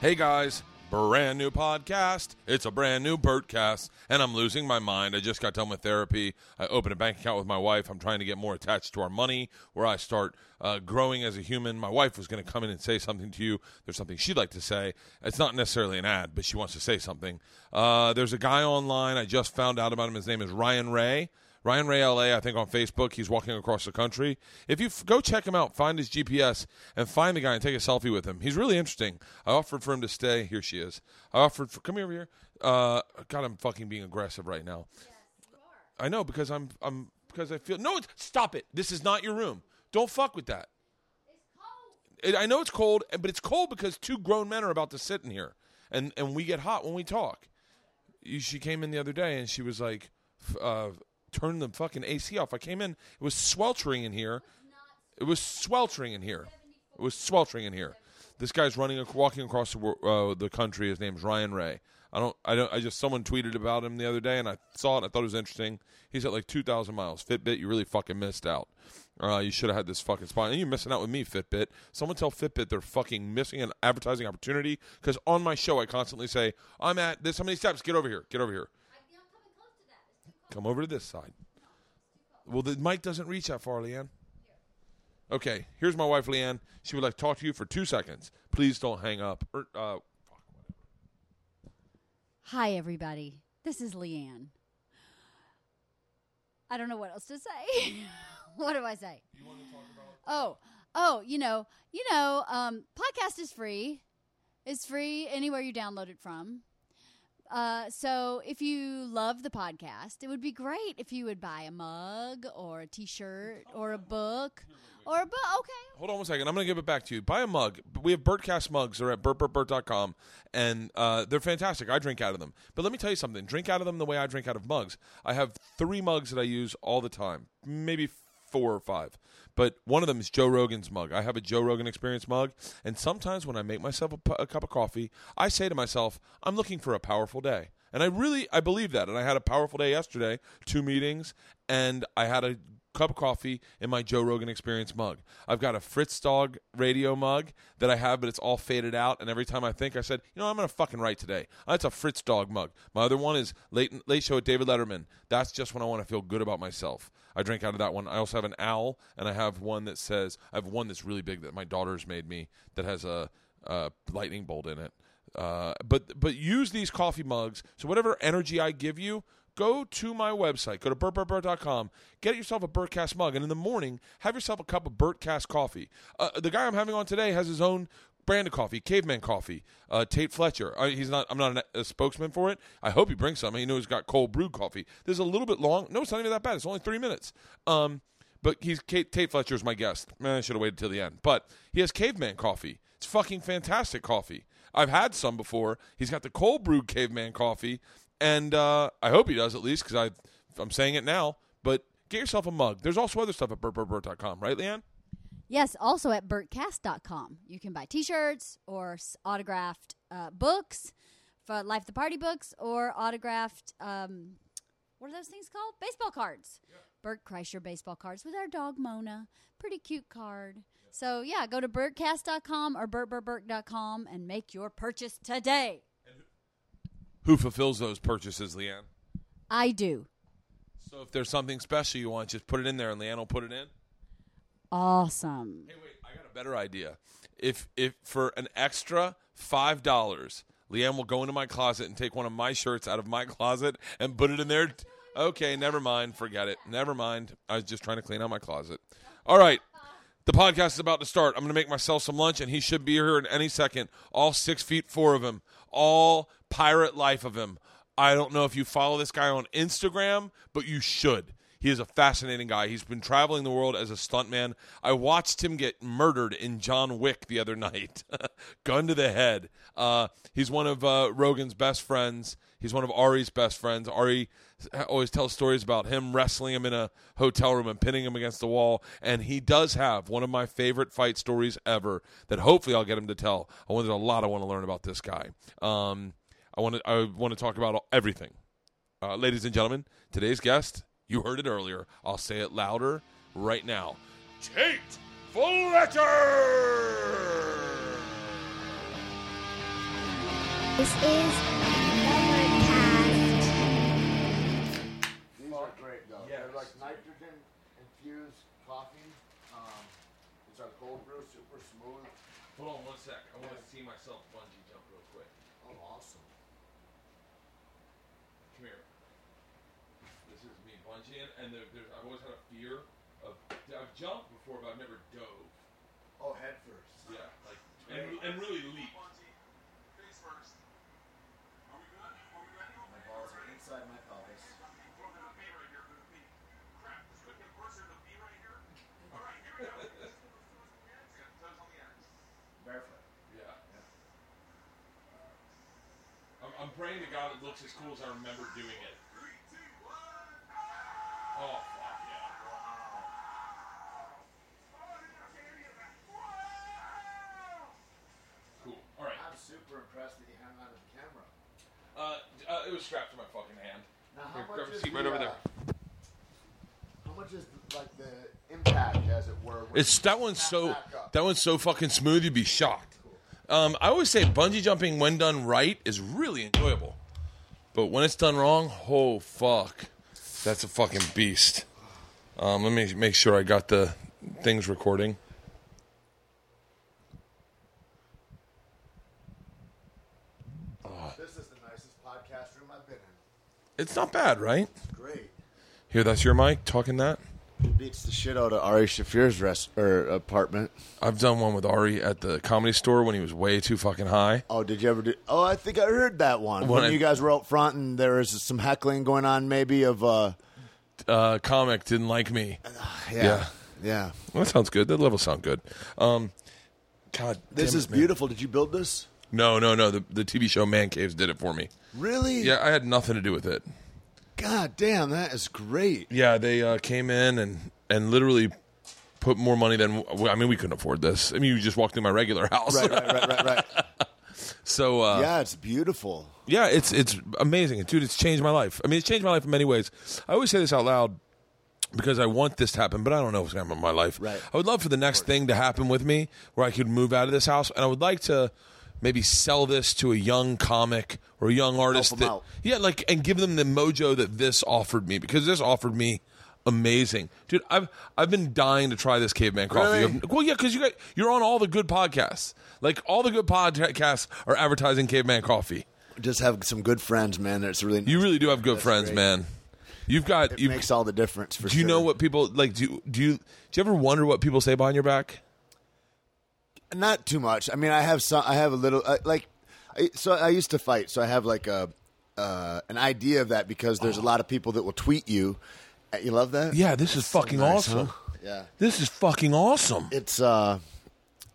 Hey guys, brand new podcast. It's a brand new Bertcast, and I'm losing my mind. I just got done with therapy. I opened a bank account with my wife. I'm trying to get more attached to our money, where I start uh, growing as a human. My wife was going to come in and say something to you. There's something she'd like to say. It's not necessarily an ad, but she wants to say something. Uh, there's a guy online. I just found out about him. His name is Ryan Ray. Ryan Ray LA, I think on Facebook. He's walking across the country. If you f- go check him out, find his GPS, and find the guy and take a selfie with him. He's really interesting. I offered for him to stay. Here she is. I offered for come here over here. Uh, God, I'm fucking being aggressive right now. I know because I'm I'm because I feel no. Stop it. This is not your room. Don't fuck with that. It's cold. It, I know it's cold, but it's cold because two grown men are about to sit in here, and and we get hot when we talk. She came in the other day and she was like, uh, "Turn the fucking AC off." I came in; it was sweltering in here. It was sweltering in here. It was sweltering in here. This guy's running, walking across the, uh, the country. His name's Ryan Ray. I don't, I don't, I just someone tweeted about him the other day, and I saw it. I thought it was interesting. He's at like two thousand miles. Fitbit, you really fucking missed out. Uh, you should have had this fucking spot. And you're missing out with me, Fitbit. Someone tell Fitbit they're fucking missing an advertising opportunity because on my show I constantly say I'm at this. How many steps? Get over here. Get over here. Come over to this side. Well, the mic doesn't reach that far, Leanne. Okay, here's my wife, Leanne. She would like to talk to you for two seconds. Please don't hang up. Er, uh, Hi, everybody. This is Leanne. I don't know what else to say. what do I say? Oh, oh, you know, you know, um, podcast is free. It's free anywhere you download it from. Uh, so if you love the podcast, it would be great if you would buy a mug or a T-shirt or a book or a book. Okay, hold on one second. I'm going to give it back to you. Buy a mug. We have Bertcast mugs. They're at bertbertbert.com, and uh, they're fantastic. I drink out of them. But let me tell you something. Drink out of them the way I drink out of mugs. I have three mugs that I use all the time, maybe four or five. But one of them is Joe Rogan's mug. I have a Joe Rogan Experience mug, and sometimes when I make myself a, cup of coffee, I say to myself, "I'm looking for a powerful day." And I really, I believe that. And I had a powerful day yesterday, two meetings, and I had a cup of coffee in my Joe Rogan Experience mug. I've got a Fitzdog radio mug that I have, but it's all faded out. And every time I think, I said, you know, I'm going to fucking write today. That's a Fitzdog mug. My other one is late late show with David Letterman. That's just when I want to feel good about myself. I drink out of that one. I also have an owl, and I have one that says I have one that's really big that my daughter's made me that has a, a lightning bolt in it. Uh, but but use these coffee mugs. So whatever energy I give you, go to my website. Go to bertbertbert.com. Get yourself a Bertcast mug, and in the morning, have yourself a cup of Bertcast coffee. Uh, the guy I'm having on today has his own brand of coffee, Caveman Coffee. Uh, Tait Fletcher. Uh, he's not. I'm not an, a spokesman for it. I hope he brings some. He knows he's got cold brewed coffee. This is a little bit long. No, it's not even that bad. It's only three minutes. Um, but he's Kate, Tait is my guest. Man, I should have waited till the end. But he has Caveman Coffee. It's fucking fantastic coffee. I've had some before. He's got the cold brewed Caveman Coffee, and uh, I hope he does at least because I'm saying it now. But get yourself a mug. There's also other stuff at bertbertbert.com, right, Leanne? Yes, also at bertcast.com. You can buy t shirts or autographed uh, books for Life the Party books or autographed, um, what are those things called? Baseball cards. Bert Kreischer baseball cards with our dog Mona. Pretty cute card. So, yeah, go to bertcast.com or bertbertbert.com and make your purchase today. Who fulfills those purchases, Leanne? I do. So if there's something special you want, just put it in there, and Leanne will put it in. Awesome. Hey, wait, I got a better idea. If if for an extra five dollars, Leanne will go into my closet and take one of my shirts out of my closet and put it in there. Okay, never mind. Forget it. Never mind. I was just trying to clean out my closet. All right. The podcast is about to start. I'm going to make myself some lunch, and he should be here in any second. All six feet four of him, all pirate life of him. I don't know if you follow this guy on Instagram, but you should. He is a fascinating guy. He's been traveling the world as a stuntman. I watched him get murdered in John Wick the other night, gun to the head. Uh, he's one of uh, Rogan's best friends. He's one of Ari's best friends. Ari always tells stories about him wrestling him in a hotel room and pinning him against the wall. And he does have one of my favorite fight stories ever that hopefully I'll get him to tell. I there's a lot I want to learn about this guy. Um, I want to I want to talk about everything. Uh, ladies and gentlemen, today's guest, you heard it earlier. I'll say it louder right now. Tait Fletcher! This is Overcast. These are great though. They're like nitrogen infused coffee. Um, these are cold brew, super smooth. Hold on one sec. I want to see myself bungee jump real quick. Oh, awesome. Come here. This is me bungeeing, and there, there's, I've always had a fear of. I've jumped before, but I've never dove. Oh, head first. Yeah, like and, and really leap. Face first. Are we good? Are we ready? My balls are inside my pelvis. Barefoot. Yeah. I'm, I'm praying to God it looks as cool as I remember doing it. Oh fuck yeah! Cool. All right. I'm super impressed that you hung on to the camera. Uh, uh, it was strapped to my fucking hand. Now, Here, how grab much a is seat the, right over uh, there. How much is like the impact, as it were? when It's you that one's snap so back up? that one's so fucking smooth you'd be shocked. Um, I always say bungee jumping when done right is really enjoyable, but when it's done wrong, oh fuck, that's a fucking beast. Um, let me make sure I got the things recording. This is the nicest podcast room I've been in. It's not bad, right? It's great. Here, that's your mic talking that. Beats the shit out of Ari Shaffir's rest or apartment. I've done one with Ari at the comedy store when he was way too fucking high. Oh, did you ever do? Oh, I think I heard that one. When When, I- you guys were out front and there was some heckling going on, maybe of uh, Uh, comic didn't like me. yeah, Yeah. yeah. Well, that sounds good. That level sound good. Um, God, This is man. beautiful. Did you build this? No, no, no. The the TV show Man Caves did it for me. Really? Yeah, I had nothing to do with it. God damn, that is great. Yeah, they uh, came in and and literally put more money than I mean we couldn't afford this. I mean you just walked through my regular house. Right, right, right, right, right. so uh, yeah, it's beautiful. yeah, it's it's amazing, dude. It's changed my life. I mean, it's changed my life in many ways. I always say this out loud because I want this to happen, but I don't know what's going to happen in my life. Right. I would love for the next thing to happen with me where I could move out of this house, and I would like to maybe sell this to a young comic or a young artist that out. yeah, like and give them the mojo that this offered me because this offered me amazing, dude. I've I've been dying to try this caveman coffee. Really? Well, yeah, because you got you're on all the good podcasts. Like all the good podcasts are advertising caveman coffee. Just have some good friends, man. That's really nice. You really do have good That's friends, great. man. You've got. It You've, makes all the difference for do you sure. know what people like? Do you, do you do you ever wonder what people say behind your back? Not too much. I mean, I have some. I have a little uh, like. I, so I used to fight, so I have like a uh, an idea of that because there's a lot of people that will tweet you. Uh, You love that? Yeah, this is fucking nice, awesome. huh? Yeah. This is fucking awesome. It's uh,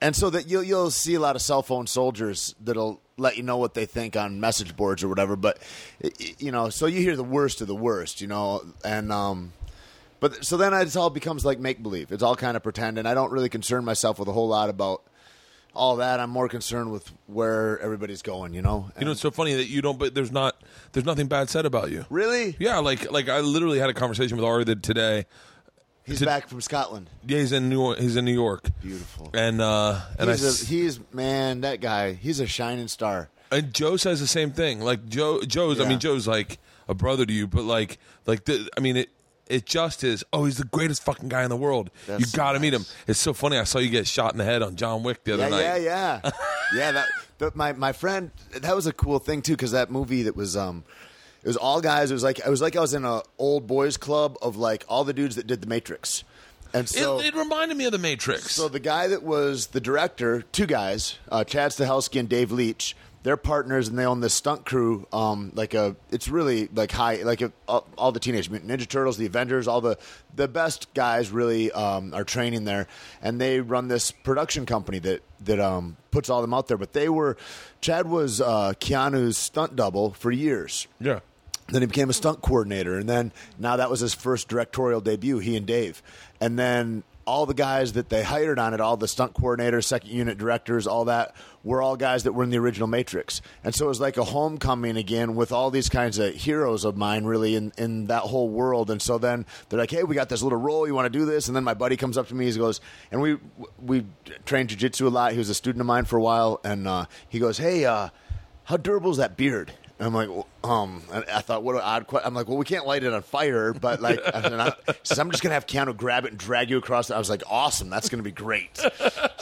and so that you'll you'll see a lot of cell phone soldiers that'll let you know what they think on message boards or whatever. But i- i- you know, so you hear the worst of the worst, you know, and um. But so then it all becomes like make believe. It's all kind of pretend, and I don't really concern myself with a whole lot about all that. I'm more concerned with where everybody's going. You know. You know, it's so funny that you don't. But there's not. There's nothing bad said about you. really? Yeah, like like I literally had a conversation with Ari today. He's Did- back from Scotland. Yeah, he's in New. He's in New York. Beautiful. And uh, and I he's, s- a, he's man, that guy. He's a shining star. And Joe says the same thing. Like Joe, Joe's. I mean, Joe's like a brother to you, but like, like the. I mean, it. It just is. Oh, he's the greatest fucking guy in the world. That's you so got to meet him. It's so funny. I saw you get shot in the head on John Wick the other Yeah, night. yeah, yeah, yeah. That, but my my friend, that was a cool thing too, because that movie that was um, it was all guys. It was like it was like I was in a old boys club of like all the dudes that did the Matrix, and so it, it reminded me of the Matrix. so the guy that was the director, two guys, uh, Chad Stahelski and Dave Leitch. They're partners and they own this stunt crew. Um, like a, it's really like high, like a, all, the Teenage Mutant Ninja Turtles, the Avengers, all the the best guys really um, are training there, and they run this production company that that um, puts all them out there. But they were, Chad was uh, Keanu's stunt double for years. yeah. Then he became a stunt coordinator, and then now that was his first directorial debut. He and Dave, and then all the guys that they hired on it, all the stunt coordinators, second unit directors, all that were all guys that were in the original Matrix, and so it was like a homecoming again with all these kinds of heroes of mine, really in in that whole world. And so then they're like, "Hey, we got this little role. You want to do this?" And then my buddy comes up to me, he goes, and we we trained jujitsu a lot. He was a student of mine for a while, and uh, he goes, "Hey." Uh, how durable is that beard? I'm like, well, um, and I thought, what an odd question. I'm like, well, we can't light it on fire, but like, I, I'm just gonna have Keanu grab it and drag you across. I was like, awesome, that's gonna be great.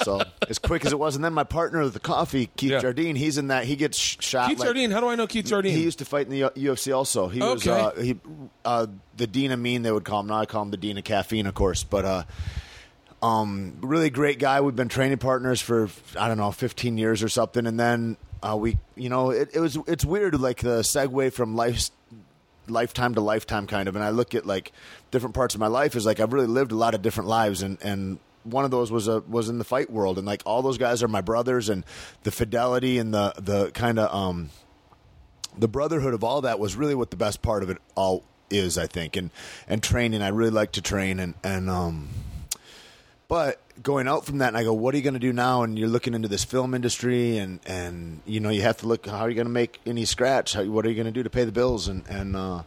so as quick as it was, and then my partner of the coffee, Keith Yeah. Jardine, he's in that. He gets shot. Keith like, Jardine. How do I know Keith Jardine? He used to fight in the UFC also. He was Okay. uh, he uh, the Dean of Mean they would call him. Now I call him the Dean of Caffeine, of course. But uh, um, really great guy. We've been training partners for I don't know 15 years or something, and then uh, we you know it, it was it's weird like the segue from life lifetime to lifetime kind of and i look at like different parts of my life is like i've really lived a lot of different lives and and one of those was a was in the fight world and like all those guys are my brothers and the fidelity and the the kind of um the brotherhood of all that was really what the best part of it all is i think and and training. I really like to train and and um but going out from that and i go what are you going to do now? And you're looking into this film industry and and you know you have to look how are you going to make any scratch? How, what are you going to do to pay the bills? And and uh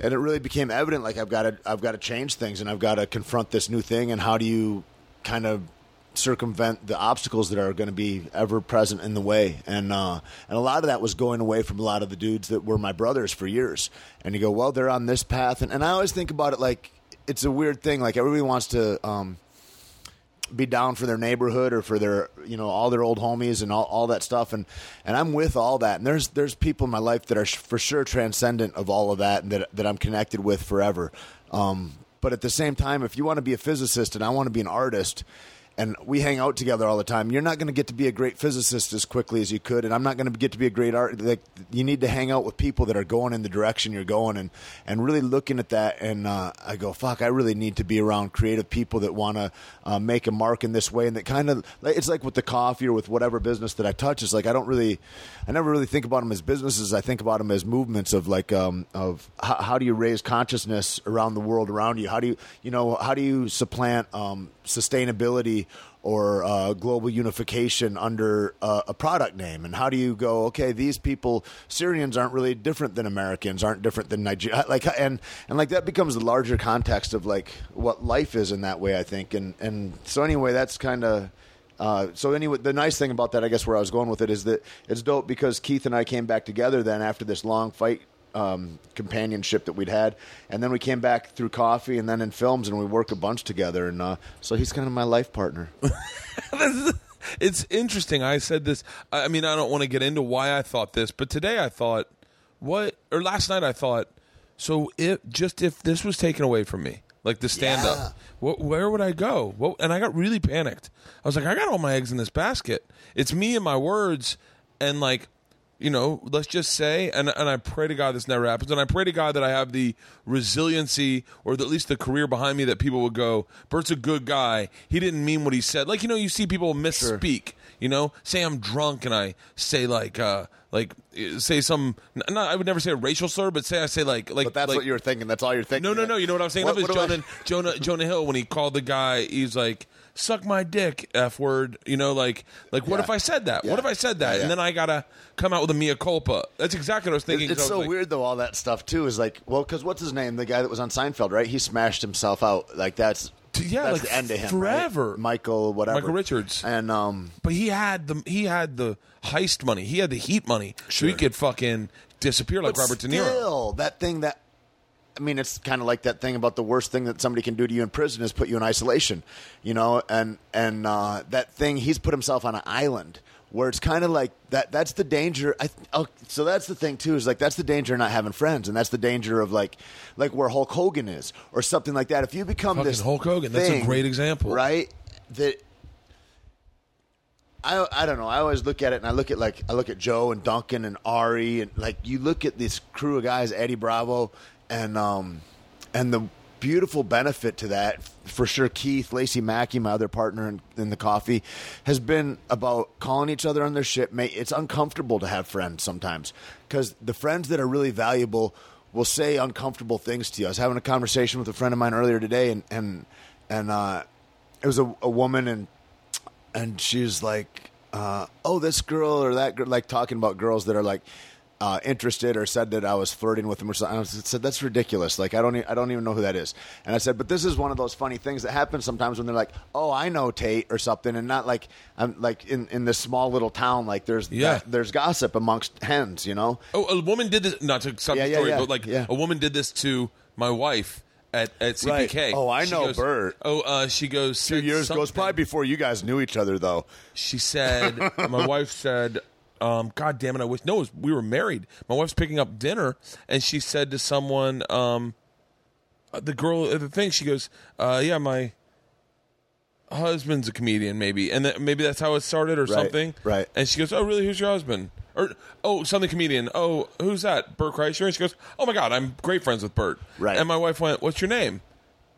and it really became evident like I've got to I've got to change things and I've got to confront this new thing and how do you kind of circumvent the obstacles that are going to be ever present in the way? And uh, and a lot of that was going away from a lot of the dudes that were my brothers for years. And you go well they're on this path and, and I always think about it like it's a weird thing like everybody wants to um, be down for their neighborhood or for their you know all their old homies and all, all that stuff. And and I'm with all that. And there's there's people in my life that are sh- for sure transcendent of all of that and that that I'm connected with forever. Um, but at the same time if you want to be a physicist and I want to be an artist and we hang out together all the time. You're not going to get to be a great physicist as quickly as you could, and I'm not going to get to be a great art. Like you need to hang out with people that are going in the direction you're going, and and really looking at that. And uh, I go, fuck, I really need to be around creative people that want to uh, make a mark in this way, and that kind of it's like with the coffee or with whatever business that I touch. It's like I don't really, I never really think about them as businesses. I think about them as movements of like um, of how, how do you raise consciousness around the world around you? How do you you know how do you supplant um, sustainability or uh, global unification under uh, a product name? And how do you go? Okay, these people, Syrians aren't really different than Americans, aren't different than Nigeria. Like, and and like that becomes the larger context of like what life is in that way. I think, and and so anyway, that's kind of. Uh, so anyway, the nice thing about that, I guess, where I was going with it is that it's dope because Keith and I came back together then after this long fight um, companionship that we'd had, and then we came back through coffee and then in films, and we work a bunch together, and uh, so he's kind of my life partner. it's interesting. I said this. I mean, I don't want to get into why I thought this, but today I thought, what? Or last night I thought, so if just if this was taken away from me, like the stand up, Yeah. wh- where would I go? What? And I got really panicked. I was like, I got all my eggs in this basket. It's me and my words, and like. You know, let's just say, and and I pray to God this never happens, and I pray to God that I have the resiliency, or at least the career behind me that people would go, Bert's a good guy. He didn't mean what he said. Like you know, you see people misspeak. You know, say I'm drunk and I say like uh like say some. I would never say a racial slur, but say I say like like. But that's like, what you were thinking. That's all you're thinking. no, no, no. You know what I'm saying? What- that was do I- Jonah, Jonah Jonah Hill when he called the guy. He's like, "Suck my dick, f word." You know, like like what Yeah. if I said that? Yeah. What if I said that? Yeah. And then I gotta come out with a mea culpa. That's exactly what I was thinking. It's 'cause I so like, weird though. All that stuff too is like, well, because what's his name? The guy that was on Seinfeld, right? He smashed himself out. Like that's Yeah, that's like the end of him. right? forever. Michael, whatever, Michael Richards. and um, But he had the he had the heist money. He had the heat money, so he Sure. could fucking disappear like but Robert De Niro. Still, that thing that. I mean, it's kind of like that thing about the worst thing that somebody can do to you in prison is put you in isolation, you know. And and uh, that thing, he's put himself on an island where it's kind of like that. That's the danger. I, oh, so that's the thing too. Is like that's the danger of not having friends, and that's the danger of like like where Hulk Hogan is or something like that. If you become Fucking this Hulk Hogan, that's a great example. right? That I I don't know. I always look at it and I look at like I look at Joe and Duncan and Ari and like you look at this crew of guys, Eddie Bravo and um and the beautiful benefit to that for sure Keith, Lacey Mackey, my other partner in, in the coffee, has been about calling each other on their shit. Mate, it's uncomfortable to have friends sometimes because the friends that are really valuable will say uncomfortable things to you. I was having a conversation with a friend of mine earlier today and and and uh it was a, a woman and and she's like, uh, "Oh, this girl or that girl," like talking about girls that are like, uh, interested or said that I was flirting with him or something. I said that's ridiculous. Like I don't e- I don't even know who that is. And I said, but this is one of those funny things that happen sometimes when they're like, oh, I know Tait or something, and not like I'm like in in this small little town like there's Yeah. that- there's gossip amongst hens, you know. Oh, a woman did this. Not to stop Yeah, the story, yeah, but like yeah. a woman did this to my wife at at CPK. Right. Oh, I She know goes- Bert. Oh, uh, she goes. Two years ago, it's something. probably before you guys knew each other, though. She said, my wife said, um, God damn it, I wish, no, it was, we were married. My wife's picking up dinner, and she said to someone, um, uh, the girl at the thing, she goes, uh, yeah, my husband's a comedian, maybe. And that, maybe that's how it started or something. right. And she goes, oh, really, who's your husband? Or, oh, something comedian. Oh, who's that? Bert Kreischer? And she goes, oh, my God, I'm great friends with Bert. Right. And my wife went, what's your name?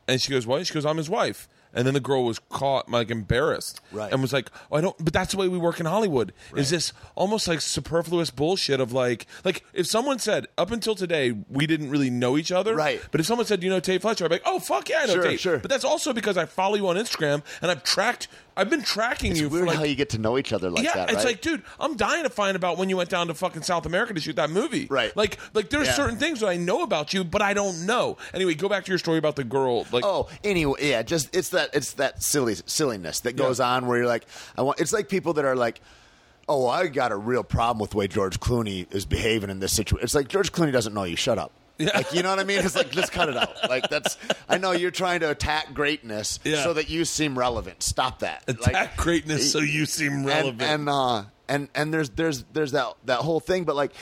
And she goes, what? She goes, I'm his wife. And then the girl was caught, like embarrassed, Right. And was like, oh, I don't. But that's the way we work in Hollywood. Is this almost like superfluous bullshit of like, like if someone said up until today we didn't really know each other, Right. But if someone said, you know, Tait Fletcher, I'd be like, oh fuck yeah, I know Sure, Tait. sure. But that's also because I follow you on Instagram and I've tracked. I've been tracking It's you weird for like how you get to know each other like yeah, that. it's right? like, dude, I'm dying to find about when you went down to fucking South America to shoot that movie. Right. Like, like there's Yeah. certain things that I know about you, but I don't know. Anyway, go back to your story about the girl. Like, Oh, anyway, yeah, just it's that it's that silly silliness that goes Yeah. on where you're like, I want. It's like people that are like, oh, I got a real problem with the way George Clooney is behaving in this situation. It's like George Clooney doesn't know you. Shut up. Yeah. Like you know what I mean? It's like just cut it out. Like that's. I know you're trying to attack greatness Yeah. so that you seem relevant. Stop that. attack Like, greatness so you seem relevant. and and uh, and and there's there's there's that that whole thing. But like,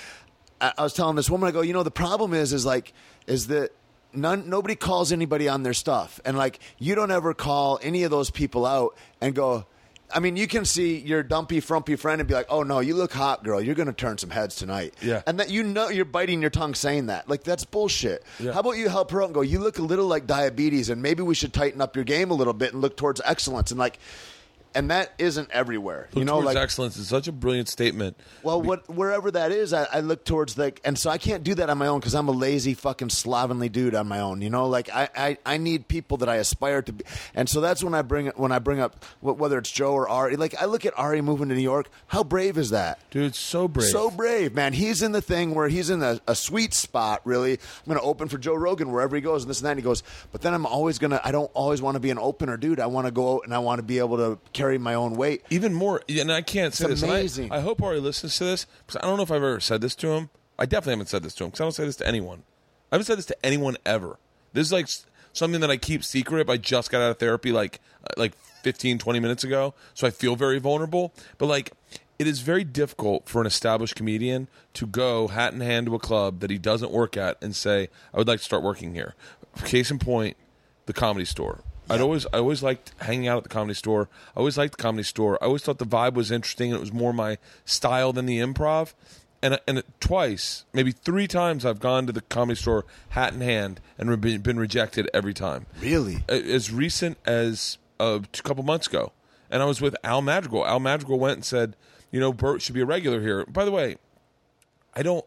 I, I was telling this woman, I go, you know, the problem is is like is that. None, nobody calls anybody on their stuff, and like you don't ever call any of those people out and go. I mean, you can see your dumpy, frumpy friend and be like, "Oh no, you look hot, girl. You're going to turn some heads tonight." Yeah. and that you know you're biting your tongue saying that. Like that's bullshit. Yeah. How about you help her out and go? You look a little like diabetes, and maybe we should tighten up your game a little bit and look towards excellence. And like, and that isn't everywhere. Look you know, like excellence is such a brilliant statement. well, what wherever that is, I, I look towards like, and so I can't do that on my own because I'm a lazy fucking slovenly dude on my own. You know, like I, I, I need people that I aspire to be, and so that's when I bring when I bring up whether it's Joe or Ari. Like I look at Ari moving to New York. How brave is that? Dude, so brave. So brave, man. He's in the thing where he's in a, a sweet spot, really. I'm going to open for Joe Rogan wherever he goes and this and that. And he goes, but then I'm always going to, I don't always want to be an opener, dude. I want to go out and I want to be able to carry my own weight. even more and i can't say It's this and I- amazing. I, hope ari listens to this because i don't know if i've ever said this to him. I definitely haven't said this to him because i don't say this to anyone. I haven't said this to anyone ever. This is like something that i keep secret i just got out of therapy like uh, like 15 20 minutes ago so i feel very vulnerable. But like it is very difficult for an established comedian to go hat in hand to a club that he doesn't work at and say i would like to start working here. Case in point the comedy store I'd always I always liked hanging out at the comedy store. I always liked the comedy store. I always thought the vibe was interesting and it was more my style than the improv. And and twice, maybe three times, I've gone to the comedy store hat in hand and re- been been rejected every time. Really? As recent as uh, a couple months ago, and I was with Al Madrigal. Al Madrigal went and said, "You know, Bert should be a regular here." By the way, I don't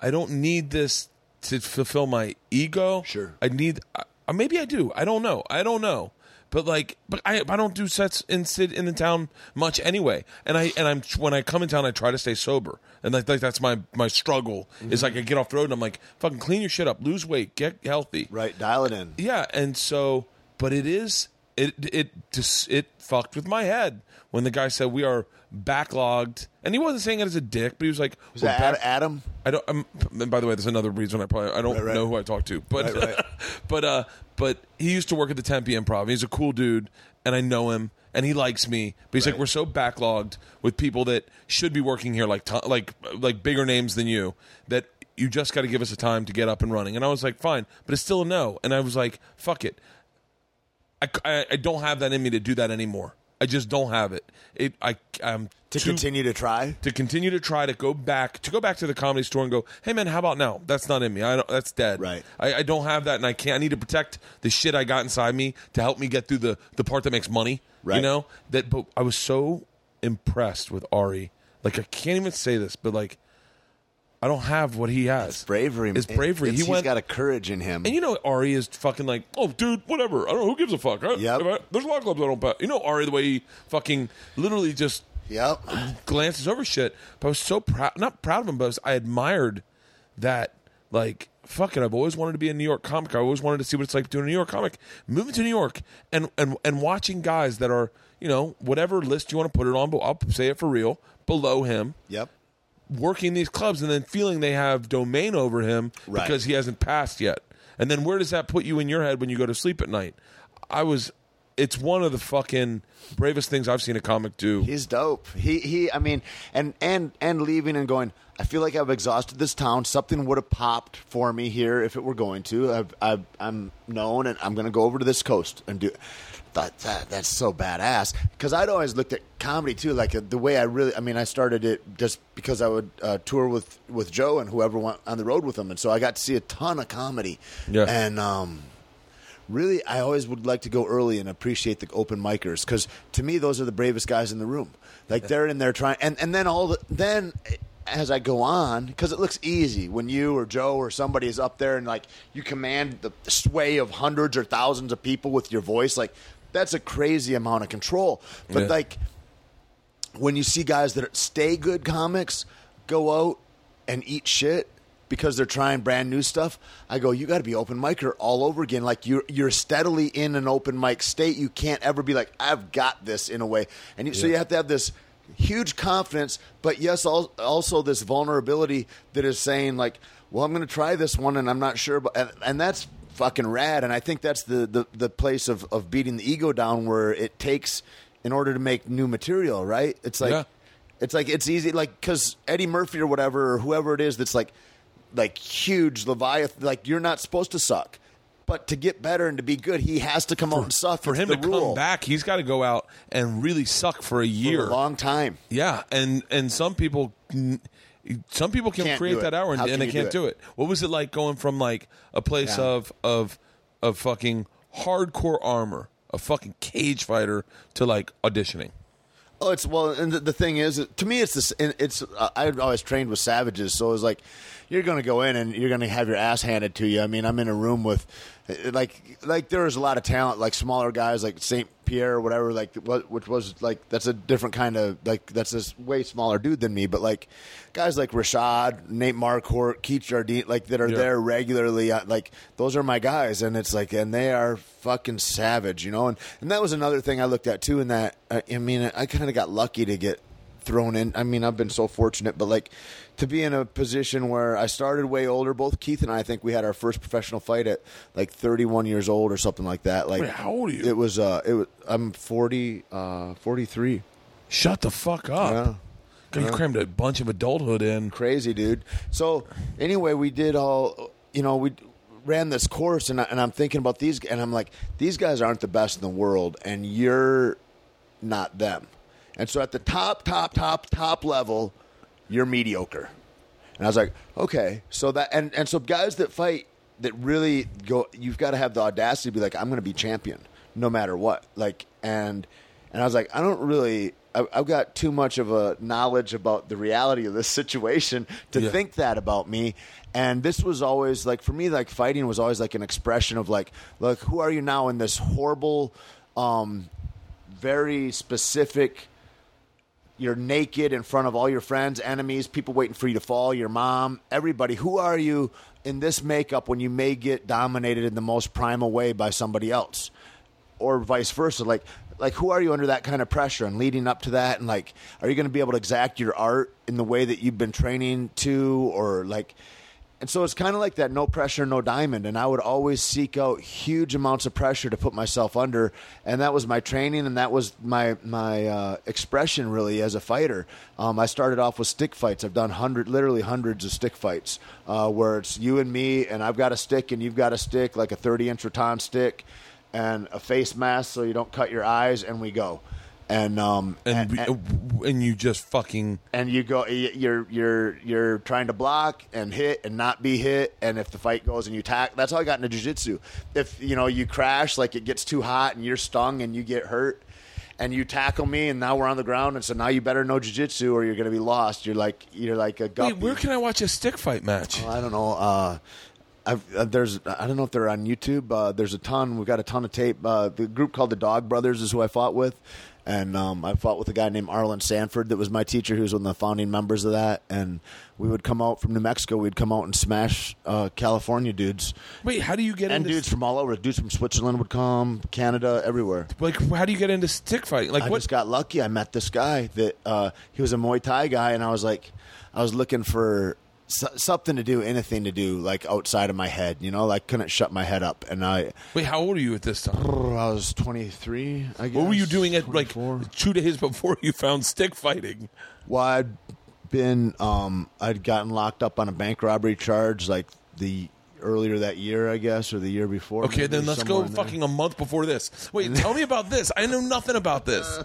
I don't need this to fulfill my ego. Sure. I need uh, maybe I do. I don't know. I don't know. But like, but I I don't do sets in sit in the town much anyway. And I and I'm when I come in town, I try to stay sober. And like, like that's my my struggle is like I get off the road and I'm like, fucking clean your shit up, lose weight, get healthy. Right. Dial it in. Yeah, and so, but it is it it just it fucked with my head when the guy said we are backlogged, and he wasn't saying it as a dick, but he was like, Was that back- Adam? I don't. Um, and by the way, there's another reason I probably I don't Right, right. know who I talk to, but Right, but uh, but he used to work at the Tempe Improv. He's a cool dude, and I know him, and he likes me. But he's like, we're so backlogged with people that should be working here, like like like bigger names than you, that you just got to give us a time to get up and running. And I was like, fine, but it's still a no. And I was like, fuck it. I, I, I don't have that in me to do that anymore. I just don't have it. It I I'm To too- continue to try? to continue to try to go back to go back to the comedy store and go, hey man, how about now? That's not in me. I don't, that's dead. Right. I, I don't have that, and I can't. I need to protect the shit I got inside me to help me get through the the part that makes money. Right. You know that. But I was so impressed with Ari. Like I can't even say this, but like I don't have what he has. Bravery. It's bravery. It's- he. He's got a courage in him. and you know, Ari is fucking like, oh, dude, whatever. I don't know who gives a fuck. Yep. I- there's a lot of clubs I don't bet. You know, Ari, the way he fucking literally just Yep. glances over shit. But I was so proud, not proud of him, but I, was, I admired that. Like, fuck it, I've always wanted to be a New York comic. I always wanted to see what it's like doing a New York comic. Moving to New York and and and watching guys that are, you know, whatever list you want to put it on, but I'll say it for real, below him, Yep. Working these clubs, and then feeling they have domain over him Right. because he hasn't passed yet. And then where does that put you in your head when you go to sleep at night? I was. It's one of the fucking bravest things I've seen a comic do. He's dope. He he. I mean, and and and leaving and going. I feel like I've exhausted this town. Something would have popped for me here if it were going to. I've, I've, I'm known, and I'm going to go over to this coast and do. Thought that that's so badass because I'd always looked at comedy too, like uh, the way I really. I mean, I started it just because I would uh, tour with with Joe and whoever went on the road with him, and so I got to see a ton of comedy. Yeah. and um, really i always would like to go early and appreciate the open micers because to me those are the bravest guys in the room like they're in there trying and, and then all the then as i go on because it looks easy when you or joe or somebody is up there and like you command the sway of hundreds or thousands of people with your voice like that's a crazy amount of control but Yeah. like when you see guys that stay good comics go out and eat shit because they're trying brand new stuff, I go, you got to be open micer all over again. Like you're you're steadily in an open mic state. You can't ever be like, I've got this in a way, and you, so you have to have this huge confidence, but yes, also this vulnerability that is saying like, well, I'm going to try this one, and I'm not sure, but and, and that's fucking rad. And I think that's the the, the place of of beating the ego down, where it takes in order to make new material. Right? It's like. Yeah. It's like it's easy, like because Eddie Murphy or whatever or whoever it is that's like, like huge Leviathan. Like you're not supposed to suck, but to get better and to be good, he has to come out and suck. for It's him to rule. come back, he's got to go out and really suck for a for year. a long time. yeah, and and some people, some people can Can't create do it. that hour and, How and can they you can't do do it. What was it like going from like a place Yeah. of of of fucking hardcore armor, a fucking cage fighter, to like auditioning? Oh, it's well, and the, the thing is, to me, it's this. It's uh, I always trained with savages, so it was like you're going to go in and you're going to have your ass handed to you. I mean, I'm in a room with like like there was a lot of talent, like smaller guys, like Saint Pierre or whatever, like what which was like that's a different kind of like that's this way smaller dude than me, but like guys like Rashad, Nate Marquardt, Keith Jardine, like that are Yeah. there regularly, uh, like those are my guys, and it's like and they are fucking savage, you know, and and that was another thing I looked at too. In that, uh, I mean, I kind of got lucky to get thrown in. I mean, I've been so fortunate, but like to be in a position where I started way older. Both Keith and I, I think we had our first professional fight at like 31 years old or something like that. Like, Wait, how old are you? It was. Uh, it was. I'm 40. Uh, 43. Shut the fuck up! Yeah. God, you crammed a bunch of adulthood in. crazy, dude. So anyway, we did all. You know, we ran this course, and, I, and I'm thinking about these, and I'm like, these guys aren't the best in the world, and you're not them. And so at the top, top, top, top level, you're mediocre. And I was like, okay, so that and and so guys that fight that really go, you've got to have the audacity to be like, I'm going to be champion no matter what. Like and and I was like, I don't really. I- I've got too much of a knowledge about the reality of this situation to Yeah. think that about me. And this was always like for me, like fighting was always like an expression of like, look, who are you now in this horrible, um, very specific you're naked in front of all your friends, enemies, people waiting for you to fall, your mom, everybody. Who are you in this makeup when you may get dominated in the most primal way by somebody else? Or vice versa. Like like who are you under that kind of pressure and leading up to that and like are you going to be able to exact your art in the way that you've been training to or like and so it's kind of like that no pressure, no diamond. And I would always seek out huge amounts of pressure to put myself under. And that was my training and that was my, my uh, expression really as a fighter. Um, I started off with stick fights. I've done hundred, literally hundreds of stick fights uh, where it's you and me and I've got a stick and you've got a stick, like a 30 inch rattan stick and a face mask so you don't cut your eyes and we go. And, um, And, we, and- and you just fucking and you go you're you're you're trying to block and hit and not be hit and if the fight goes and you tack that's how I got into jiu-jitsu if you know you crash like it gets too hot and you're stung and you get hurt and you tackle me and now we're on the ground and so now you better know jiu-jitsu or you're going to be lost you're like you're like a guppy wait. Where can I watch a stick fight match? I don't know uh I've, uh, there's I don't know if they're on YouTube. Uh, there's a ton. We've got a ton of tape. Uh, the group called the Dog Brothers is who I fought with, and um, I fought with a guy named Arlan Sanford that was my teacher. who was one of the founding members of that, and we would come out from New Mexico. We'd come out and smash uh, California dudes Wait, how do you get into and into dudes from all over. Dudes from Switzerland would come, Canada, everywhere. like how do you get into stick fighting? Like I what? just got lucky. I met this guy that uh, he was a Muay Thai guy, and I was like, I was looking for so- something to do, anything to do, like outside of my head. You know, like couldn't shut my head up, and I, Wait, how old are you at this time? I was 23. I guess. What were you doing at 24. like two days before you found stick fighting? Well, I'd been, um, I'd gotten locked up on a bank robbery charge, like the earlier that year, I guess, or the year before. Okay, maybe, then let's go in there. fucking a month before this. Wait, tell me about this. I know nothing about this.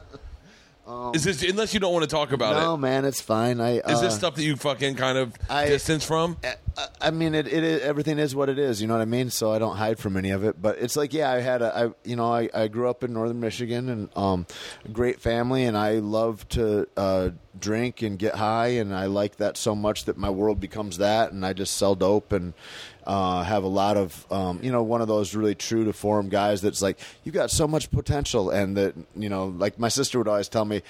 Is this unless you don't want to talk about Um, No, it? man, it's fine. I Is this uh, stuff that you fucking kind of I- distance from? I- I mean, it, it is, everything is what it is. You know what I mean? So I don't hide from any of it. But it's like, yeah, I had a, I, you know, I, I grew up in northern Michigan and um, great family, and I love to uh, drink and get high, and I like that so much that my world becomes that, and I just sell dope and uh, have a lot of, um, you know, one of those really true to form guys that's like, you got so much potential, and that, you know, like my sister would always tell me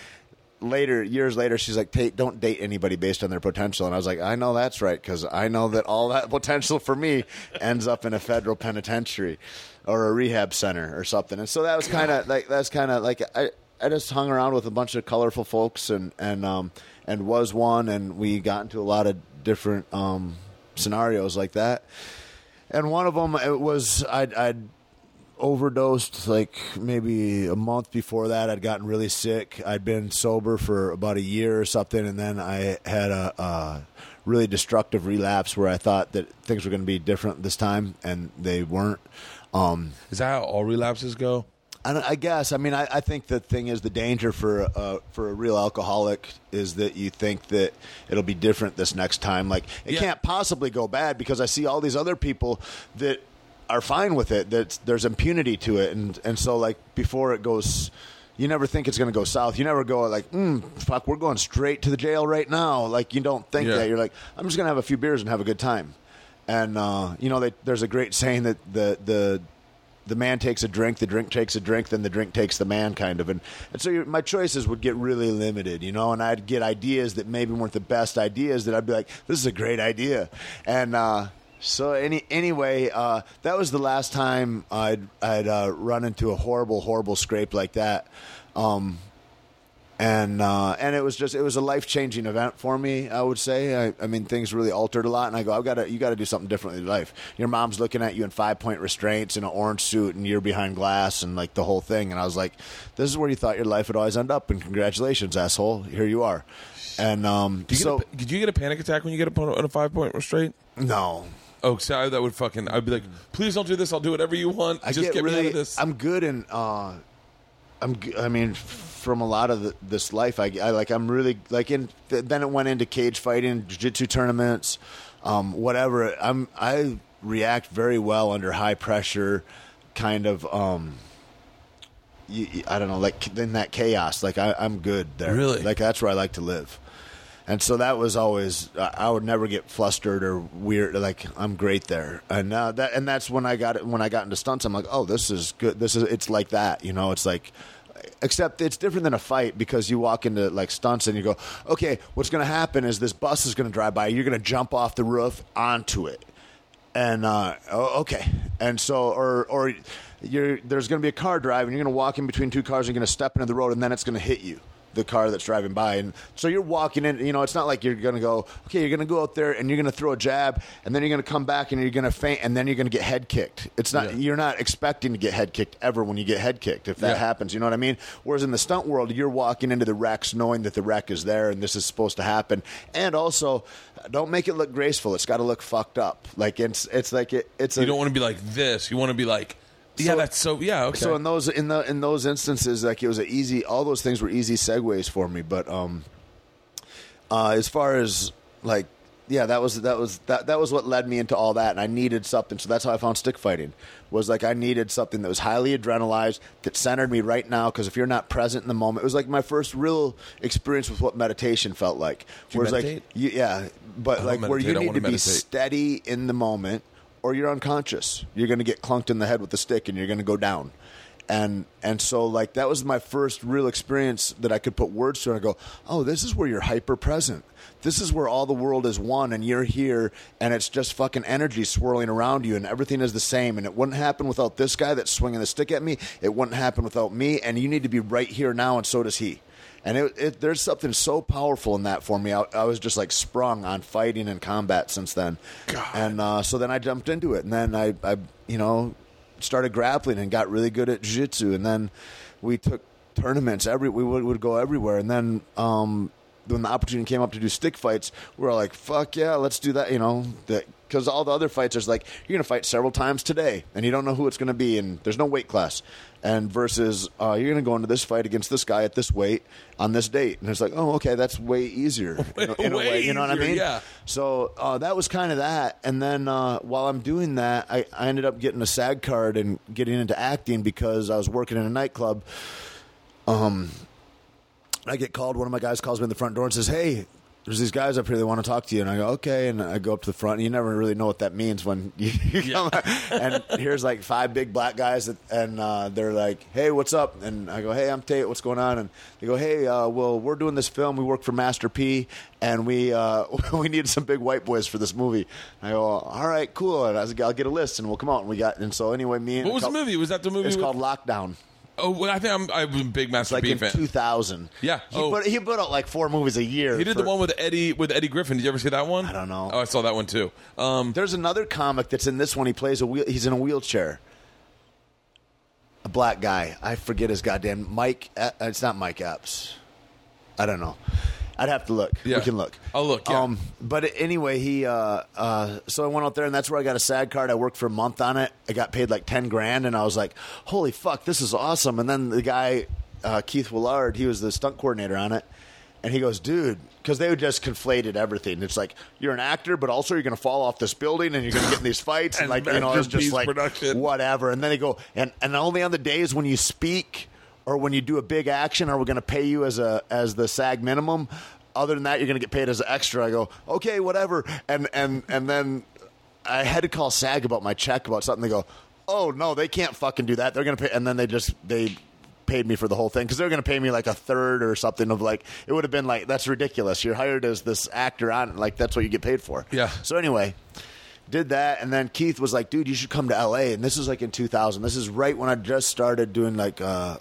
later years later she's like Tait don't date anybody based on their potential and I was like I know that's right cuz I know that all that potential for me ends up in a federal penitentiary or a rehab center or something and so that was kind of like that's kind of like I I just hung around with a bunch of colorful folks and and um and was one and we got into a lot of different um scenarios like that. And one of them it was I'd, I'd overdosed like maybe a month before that. I'd gotten really sick. I'd been sober for about a year or something and then i had a, a really destructive relapse where i thought that things were going to be different this time and they weren't. Um, Is that how all relapses go? I, I guess. I mean, I, I think the thing is the danger for uh, for a real alcoholic is that you think that it'll be different this next time. Like it Yeah. can't possibly go bad because I see all these other people that are fine with it. That there's impunity to it, and and so like before it goes. You never think it's going to go south. You never go like, mm, "Fuck, we're going straight to the jail right now." Like you don't think Yeah. that. You're like, "I'm just going to have a few beers and have a good time." And uh, you know, they, there's a great saying that the the the man takes a drink, the drink takes a drink, then the drink takes the man, kind of. And, and so my choices would get really limited, you know, and I'd get ideas that maybe weren't the best ideas that I'd be like, this is a great idea. And uh, so any anyway, uh, that was the last time I'd, I'd uh, run into a horrible, horrible scrape like that. Um, and uh, and it was just it was a life changing event for me. I would say. I, I mean, things really altered a lot, and I go, I've got to you got to do something different in life. Your mom's looking at you in five point restraints in an orange suit, and you're behind glass, and like the whole thing. And I was like, this is where you thought your life would always end up, and congratulations, asshole, here you are. And um, Did you, so get a, did you get a panic attack when you get up on a, five point restraint? no, Oh, so I, that would fucking. I'd be like, please don't do this. I'll do whatever you want. I Just get, get, me really. out of this. I'm good in. Uh, I'm. I mean, from a lot of the, this life, I, I like. I'm really like in. th- Then it went into cage fighting, jiu-jitsu tournaments, um, whatever. I'm. I react very well under high pressure, kind of. Um, you, I don't know, like in that chaos. Like I, I'm good there. Really? Like that's where I like to live. And so that was always I I would never get flustered or weird. Like I'm great there, and uh, that and that's when I got it. When I got into stunts, I'm like, oh, this is good. This is it's like that, you know. It's like, except it's different than a fight because you walk into like stunts and you go, okay, what's going to happen is this bus is going to drive by. You're going to jump off the roof onto it, and uh, okay, and so or or there's going to be a car driving. You're going to walk in between two cars. You're going to step into the road, and then it's going to hit you. The car that's driving by, and so you're walking in. You know, it's not like you're going to go. Okay, you're going to go out there and you're going to throw a jab, and then you're going to come back and you're going to faint, and then you're going to get head kicked. It's not. Yeah. You're not expecting to get head kicked ever when you get head kicked. If that Yeah. happens, you know what I mean. Whereas in the stunt world, you're walking into the wrecks knowing that the wreck is there and this is supposed to happen, and also don't make it look graceful. It's got to look fucked up. Like it's it's like it, it's a you don't want to be like this. You want to be like, yeah, So- that's so. Yeah, okay. so in those in the in those instances, like it was an easy. All those things were easy segues for me. But um, uh, as far as like, yeah, that was that was that that was what led me into all that, and I needed something. So that's how I found stick fighting. Was like I needed something that was highly adrenalized that centered me right now. Because if you're not present in the moment, it was like my first real experience with what meditation felt like. Whereas meditate? like, you, yeah, but like where you meditate. Need wanna to be steady in the moment or you're unconscious. You're going to get clunked in the head with a stick and you're going to go down. And and so like that was my first real experience that I could put words to and I go, "Oh, this is where you're hyper present. This is where all the world is one and you're here and it's just fucking energy swirling around you and everything is the same and it wouldn't happen without this guy that's swinging the stick at me. It wouldn't happen without me and you need to be right here now and so does he." And it, it, there's something so powerful in that for me. I, I was just like sprung on fighting and combat since then. God. And uh, so then I jumped into it, and then I, I, you know, started grappling and got really good at jiu-jitsu. And then we took tournaments. Every we would, would go everywhere. And then um, when the opportunity came up to do stick fights, we were like, "Fuck yeah, let's do that!" You know, because all the other fights is like you're going to fight several times today, and you don't know who it's going to be, and there's no weight class. And versus uh, you're going to go into this fight against this guy at this weight on this date, and it's like, oh, okay, that's way easier in, a- in a Way way. You know what I mean? yeah. So uh, that was kind of that. And then uh, while I'm doing that, I, I ended up getting a SAG card and getting into acting because I was working in a nightclub. Um, I get called. One of my guys calls me in the front door and says, "Hey." There's these guys up here that want to talk to you, and I go okay, and I go up to the front. And you never really know what that means when you, you come. And here's like five big black guys, that, and uh, they're like, "Hey, what's up?" And I go, "Hey, I'm Tait. What's going on?" And they go, "Hey, uh, well, we're doing this film. We work for Master P, and we uh, we need some big white boys for this movie." I go, "All right, cool." And I was like, "I'll get a list, and we'll come out." And we got, and so anyway, me and What was the movie? Was that the movie? It's with- called Lockdown. Oh, well, I think I'm, I'm a big Master Like P in fan. 2000. Yeah. He, Oh. put, he put out like four movies a year. He did for- the one with Eddie with Eddie Griffin. Did you ever see that one? I don't know. Oh, I saw that one too. Um, There's another comic that's in this one. He plays a wheel. He's in a wheelchair. A black guy. I forget his goddamn Mike. uh, It's not Mike Epps. I don't know. I'd have to look. Yeah. We can look. I'll look, yeah. Um, but anyway, he. Uh, uh, so I went out there, and that's where I got a SAG card. I worked for a month on it. I got paid like ten grand, and I was like, "Holy fuck, this is awesome!" And then the guy, uh, Keith Willard, he was the stunt coordinator on it, and he goes, "Dude." Because they would just conflated everything. It's like you're an actor, but also you're going to fall off this building and you're going to get in these fights, and, And like you know, it's just like production. whatever. And then they go, and and only on the days when you speak or when you do a big action, are we going to pay you as a as the SAG minimum? Other than that, you're going to get paid as an extra. I go, okay, whatever. And and and then I had to call SAG about my check about something. They go, oh no, they can't fucking do that. They're going to pay, and then they just they paid me for the whole thing because they're going to pay me like a third or something of like it would have been like that's ridiculous. You're hired as this actor on it. like that's what you get paid for. Yeah. So anyway, did that, and then Keith was like, "Dude, you should come to L.A." And this is like in 2000. This is right when I just started doing like uh,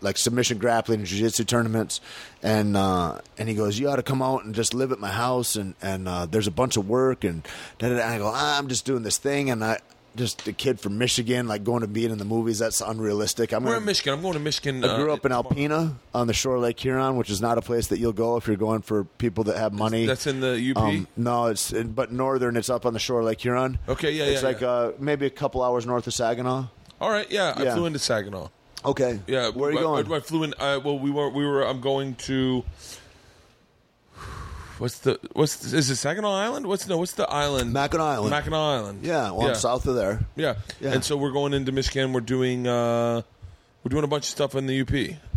like submission grappling and jiu-jitsu tournaments, and uh, and he goes, "You ought to come out and just live at my house, and and uh, there's a bunch of work." And. And I go, ah, "I'm just doing this thing," and I. Just a kid from Michigan, like going to being in the movies. That's unrealistic. I'm we're gonna, in Michigan. I'm going to Michigan. I grew uh, up in Alpena on the shore of Lake Huron, which is not a place that you'll go if you're going for people that have money. That's in the UP. Um, no, it's in, but northern. It's up on the shore of Lake Huron. Okay, yeah, yeah. It's yeah, like yeah. Uh, maybe a couple hours north of Saginaw. All right, yeah, yeah. I flew into Saginaw. Okay. Yeah, Where are you I, going? I, I flew in. Uh, well, we were. We were. I'm going to. What's the what's is it Saginaw Island? What's no? What's the island? Mackinac Island. Mackinac Island. yeah. Well, I'm south of there. Yeah. Yeah. and so we're going into Michigan. We're doing uh, we're doing a bunch of stuff in the UP.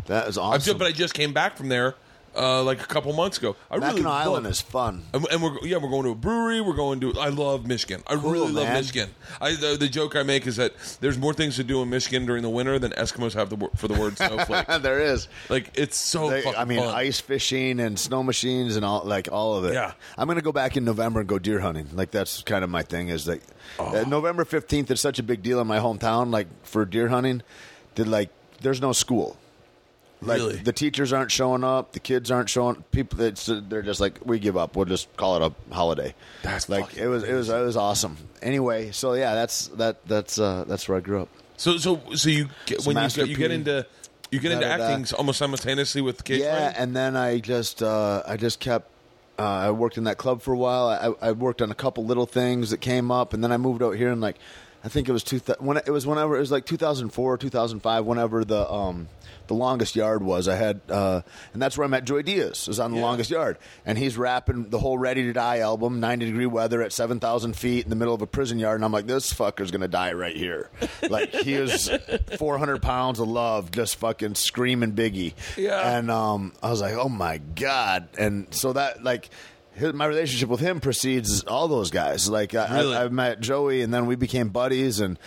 That is I awesome. just, but I just came back from there uh, like a couple months ago. I really Mackinac Island love- is fun. And, and we're yeah we're going to a brewery. We're going to. I love Michigan. I Cool, really love. Michigan. I the, the joke I make is that there's more things to do in Michigan during the winter than Eskimos have the, for the word snowflake. there is. like it's so. They- I mean, fun. ice fishing and snow machines and all like all of it. Yeah. I'm gonna go back in November and go deer hunting. Like that's kind of my thing. Is like Oh. November 15th is such a big deal in my hometown. Like for deer hunting, that like there's no school. Like Really? the teachers aren't showing up, the kids aren't showing. People, they're just like we give up. We'll just call it a holiday. That's like it was. It was. It was awesome. Anyway, so yeah, that's that. That's uh, that's where I grew up. so so so you get, when you get, you get into you get into acting almost simultaneously with cage yeah, fighting? and then I just uh, I just kept. Uh, I worked in that club for a while. I, I worked on a couple little things that came up, and then I moved out here and like I think it was two thou- when it was whenever it was like 2004 2005 whenever the um the longest yard was. I had uh and that's where I met Joey Diaz is on the Yeah. longest yard. And he's rapping the whole Ready to Die album 90 degree weather at 7,000 feet in the middle of a prison yard. And I'm like this fucker's gonna die right here. Like he is 400 pounds of love just fucking screaming Biggie. Yeah. and um I was like oh my god. And so that like my relationship with him precedes all those guys. Like I, Really? I, I met Joey, and then we became buddies, and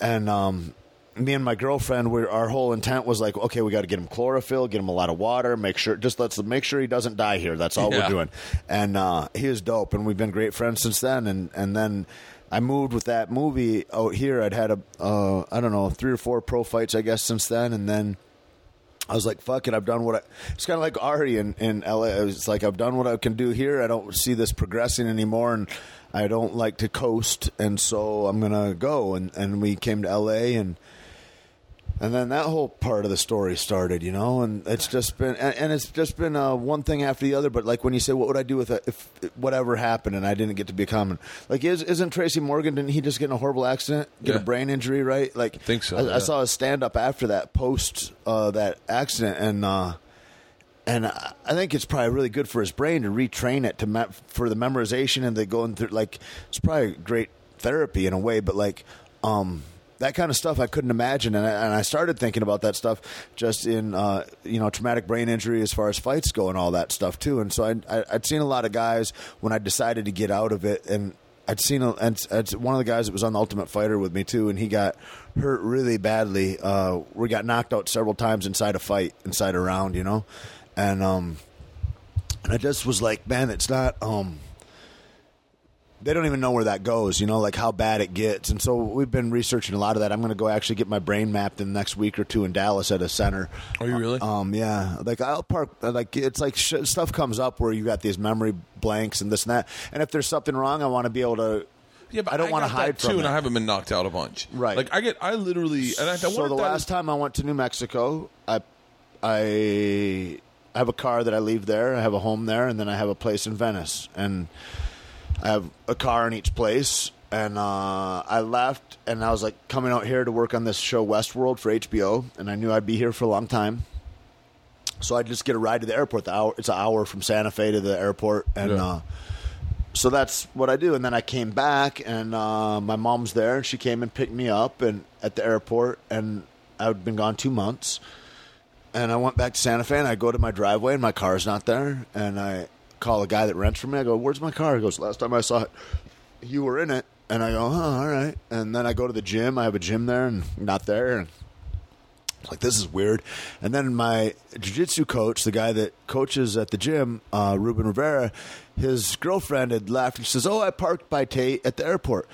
and um, me and my girlfriend, we our whole intent was like, okay, we got to get him chlorophyll, get him a lot of water, make sure just let's make sure he doesn't die here. That's all Yeah. we're doing. And uh, he is dope, and we've been great friends since then. And and then. I moved with that movie out here. I'd had a, uh, I don't know, three or four pro fights, I guess, since then, and then I was like, "Fuck it, I've done what I." It's kind of like Ari in in LA. It's like I've done what I can do here. I don't see this progressing anymore, and I don't like to coast, and so I'm gonna go. And and we came to LA, and and then that whole part of the story started, you know. And it's just been and, and it's just been uh, one thing after the other. But like when you say, "What would I do with it if whatever happened?" and I didn't get to be a common, like is, isn't Tracy Morgan? Didn't he just get in a horrible accident, get Yeah. a brain injury, right? Like think so, I, yeah. I saw a stand up after that post uh, that accident, and uh, and I I think it's probably really good for his brain to retrain it to me- for the memorization and the going through. Like it's probably great therapy in a way, but like um, that kind of stuff I couldn't imagine, and I, and I started thinking about that stuff just in uh, you know traumatic brain injury as far as fights go and all that stuff too. And so I, I, I'd seen a lot of guys when I decided to get out of it and. I'd seen a, and it's one of the guys that was on the Ultimate Fighter with me too, and he got hurt really badly. Uh, we got knocked out several times inside a fight, inside a round, you know, and um, and I just was like, man, it's not um. They don't even know where that goes, you know, like how bad it gets. And so we've been researching a lot of that. I'm going to go actually get my brain mapped in the next week or two in Dallas at a center. Are you really? Um, yeah, like I'll park. Like it's like sh- stuff comes up where you got these memory blanks and this and that. And if there's something wrong, I want to be able to. yeah, but I don't want to hide too, and it. I haven't been knocked out a bunch. Right. Like I get, I literally, and I, I so the last is- time I went to New Mexico, I, I, I have a car that I leave there. I have a home there, and then I have a place in Venice, and I have a car in each place. And uh, I left, and I was like coming out here to work on this show Westworld for HBO, and I knew I'd be here for a long time. So I just get a ride to the airport. The hour, it's an hour from Santa Fe to the airport, and Yeah. uh, so that's what I do. And then I came back, and uh, my mom's there, and she came and picked me up and at the airport, and I'd been gone two months. And I went back to Santa Fe, and I go to my driveway, and my car's not there. And I call a guy that rents from me. I go, "Where's my car?" He goes, "Last time I saw it, you were in it." And I go, "Oh, all right." And then I go to the gym. I have a gym there, and not there. And like this is weird. And then my jiu-jitsu coach, the guy that coaches at the gym, uh, Ruben Rivera, his girlfriend had left and she says, "Oh, I parked by Tait at the airport."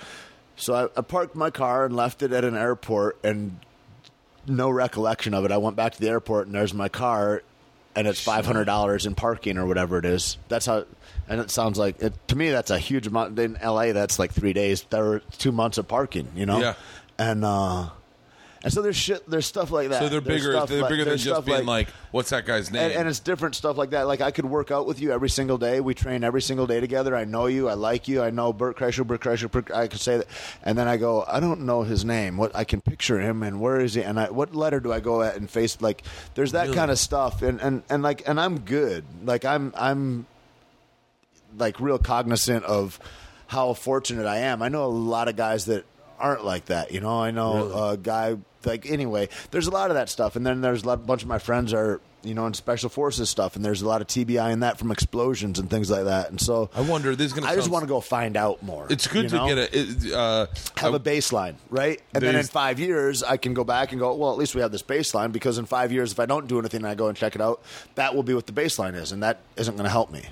So I, I parked my car and left it at an airport, and no recollection of it. I went back to the airport and there's my car, and it's five hundred dollars in parking or whatever it is. That's how. And it sounds like it, to me that's a huge amount. In L.A., that's like three days. There were two months of parking, you know. Yeah. And uh, and so there's shit. There's stuff like that. So they're There's bigger. They're like- bigger than there's just stuff being like, "What's that guy's name?" and, and it's different stuff like that. Like I could work out with you every single day. We train every single day together. I know you. I like you. I know Bert Kreischer. Bert Kreischer. Bert, I could say that, and then I go. I don't know his name. What I can picture him and where is he? And I, what letter do I go at and face? Like there's that Really? kind of stuff. And and and like and I'm good. Like I'm I'm like real cognizant of how fortunate I am. I know a lot of guys that aren't like that. You know, I know a guy like anyway. There's a lot of that stuff, and then there's a lot, bunch of my friends are you know in special forces stuff, and there's a lot of TBI in that from explosions and things like that. And so I wonder. This is gonna. I just sound- want to go find out more. It's good you to know? get a. It, uh, have I- a baseline, right? And then in five years, I can go back and go, well, at least we have this baseline because in five years, if I don't do anything and I go and check it out, that will be what the baseline is, and that isn't going to help me.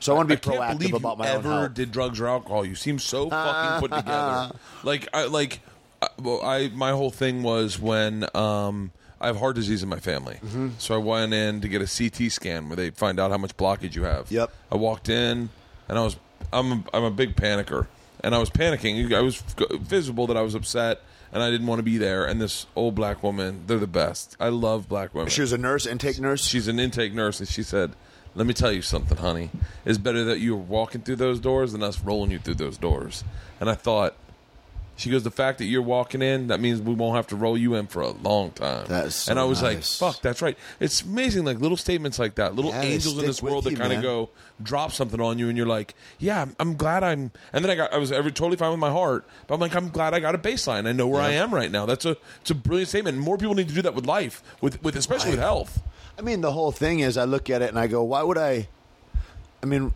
So I want to be I proactive about you my ever own health. did drugs or alcohol. You seem so fucking put together. Like I like. I, well, I my whole thing was when um, I have heart disease in my family, Mm-hmm. so I went in to get a CT scan where they find out how much blockage you have. Yep. I walked in and I was I'm a, I'm a big panicker, and I was panicking. I was visible that I was upset. And I didn't want to be there. And this old black woman, they're the best. I love black women. She was a nurse, intake nurse. She's an intake nurse, and she said, "Let me tell you something, honey. It's better that you're walking through those doors than us rolling you through those doors." And I thought, she goes, "The fact that you're walking in, that means we won't have to roll you in for a long time." That's so and I was nice. like, "Fuck, that's right." It's amazing, like little statements like that, little Yeah, angels in this world with that kind of go drop something on you, and you're like, "Yeah, I'm, glad I'm." And then I got, I was every, totally fine with my heart, but I'm like, I'm glad I got a baseline. I know where I am right now. That's a, it's a brilliant statement. More people need to do that with life, with, with especially with health. I mean, the whole thing is, I look at it and I go, why would I? I mean,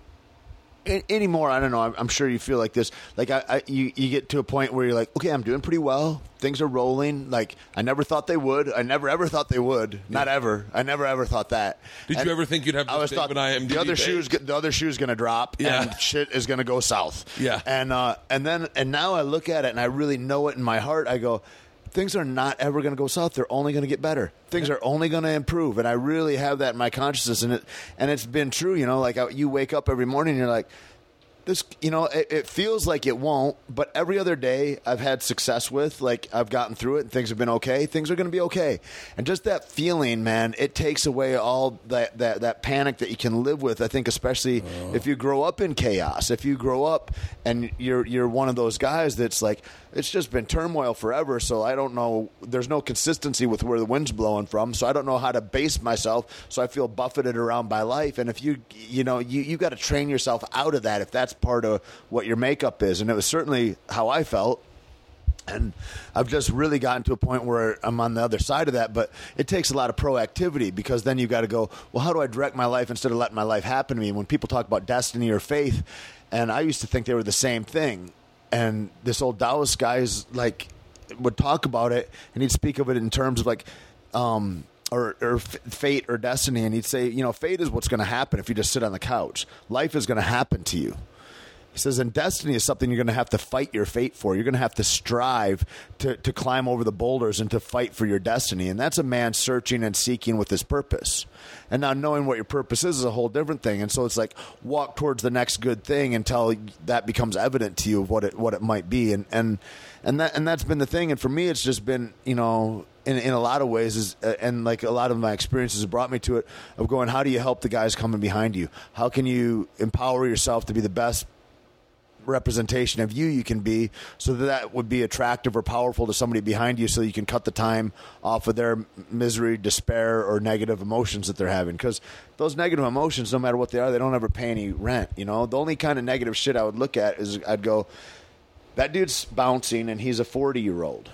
anymore. I don't know. I'm, I'm sure you feel like this. Like I, I, you, you get to a point where you're like, okay, I'm doing pretty well. Things are rolling. Like I never thought they would. I never ever thought they would. Not ever. I never ever thought that. Did you ever think you'd have I was thought and IMDb the other shoes, the other shoe's going to drop, Yeah. and shit is going to go south. Yeah. and uh, and then and now I look at it and I really know it in my heart. I go, things are not ever going to go south. They're only going to get better. Things are only going to improve, and I really have that in my consciousness, and it and it's been true. You know, like I, you wake up every morning, and you're like. This, you know, it, it feels like it won't, but every other day I've had success with, like I've gotten through it and things have been okay. Things are going to be okay, and just that feeling, man, it takes away all that that that panic that you can live with. I think, especially oh. if you grow up in chaos, if you grow up and you're you're one of those guys that's like it's just been turmoil forever. So I don't know. There's no consistency with where the wind's blowing from. So I don't know how to base myself. So I feel buffeted around by life. And if you, you know, you you got to train yourself out of that if that's part of what your makeup is. And it was certainly how I felt. And I've just really gotten to a point where I'm on the other side of that, but it takes a lot of proactivity because then you've got to go, well, how do I direct my life instead of letting my life happen to me? When people talk about destiny or faith, and I used to think they were the same thing. And this old Taoist guy is like, would talk about it and he'd speak of it in terms of like, um, or, or fate or destiny. And he'd say, you know, fate is what's going to happen if you just sit on the couch. Life is going to happen to you. He says, and destiny is something you're going to have to fight your fate for. You're going to have to strive to, to climb over the boulders and to fight for your destiny. And that's a man searching and seeking with his purpose. And now knowing what your purpose is is a whole different thing. And so it's like walk towards the next good thing until that becomes evident to you of what it what it might be. And and and that and that's been the thing. And for me, it's just been you know in, in a lot of ways is uh, and like a lot of my experiences have brought me to it of going how do you help the guys coming behind you how can you empower yourself to be the best representation of you you can be so that that would be attractive or powerful to somebody behind you so you can cut the time off of their misery despair or negative emotions that they're having. Because those negative emotions no matter what they are they don't ever pay any rent you know? The only kind of negative shit i would look at is i'd go that dude's bouncing and he's a 40 year old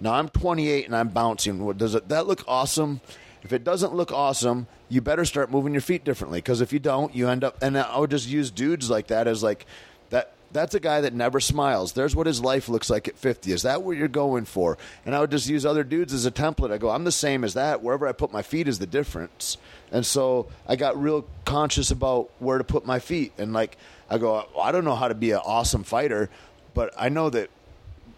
now i'm 28 and i'm bouncing. Does it that look awesome? If it doesn't look awesome you better start moving your feet differently. Because if you don't you end up and i would just use dudes like that as like that that's a guy that never smiles. There's what his life looks like at 50 is that what you're going for? And i would just use other dudes as a template. I go i'm the same as that. Wherever i put my feet is the difference. And so i got real conscious about where to put my feet. And like i go i don't know how to be an awesome fighter but i know that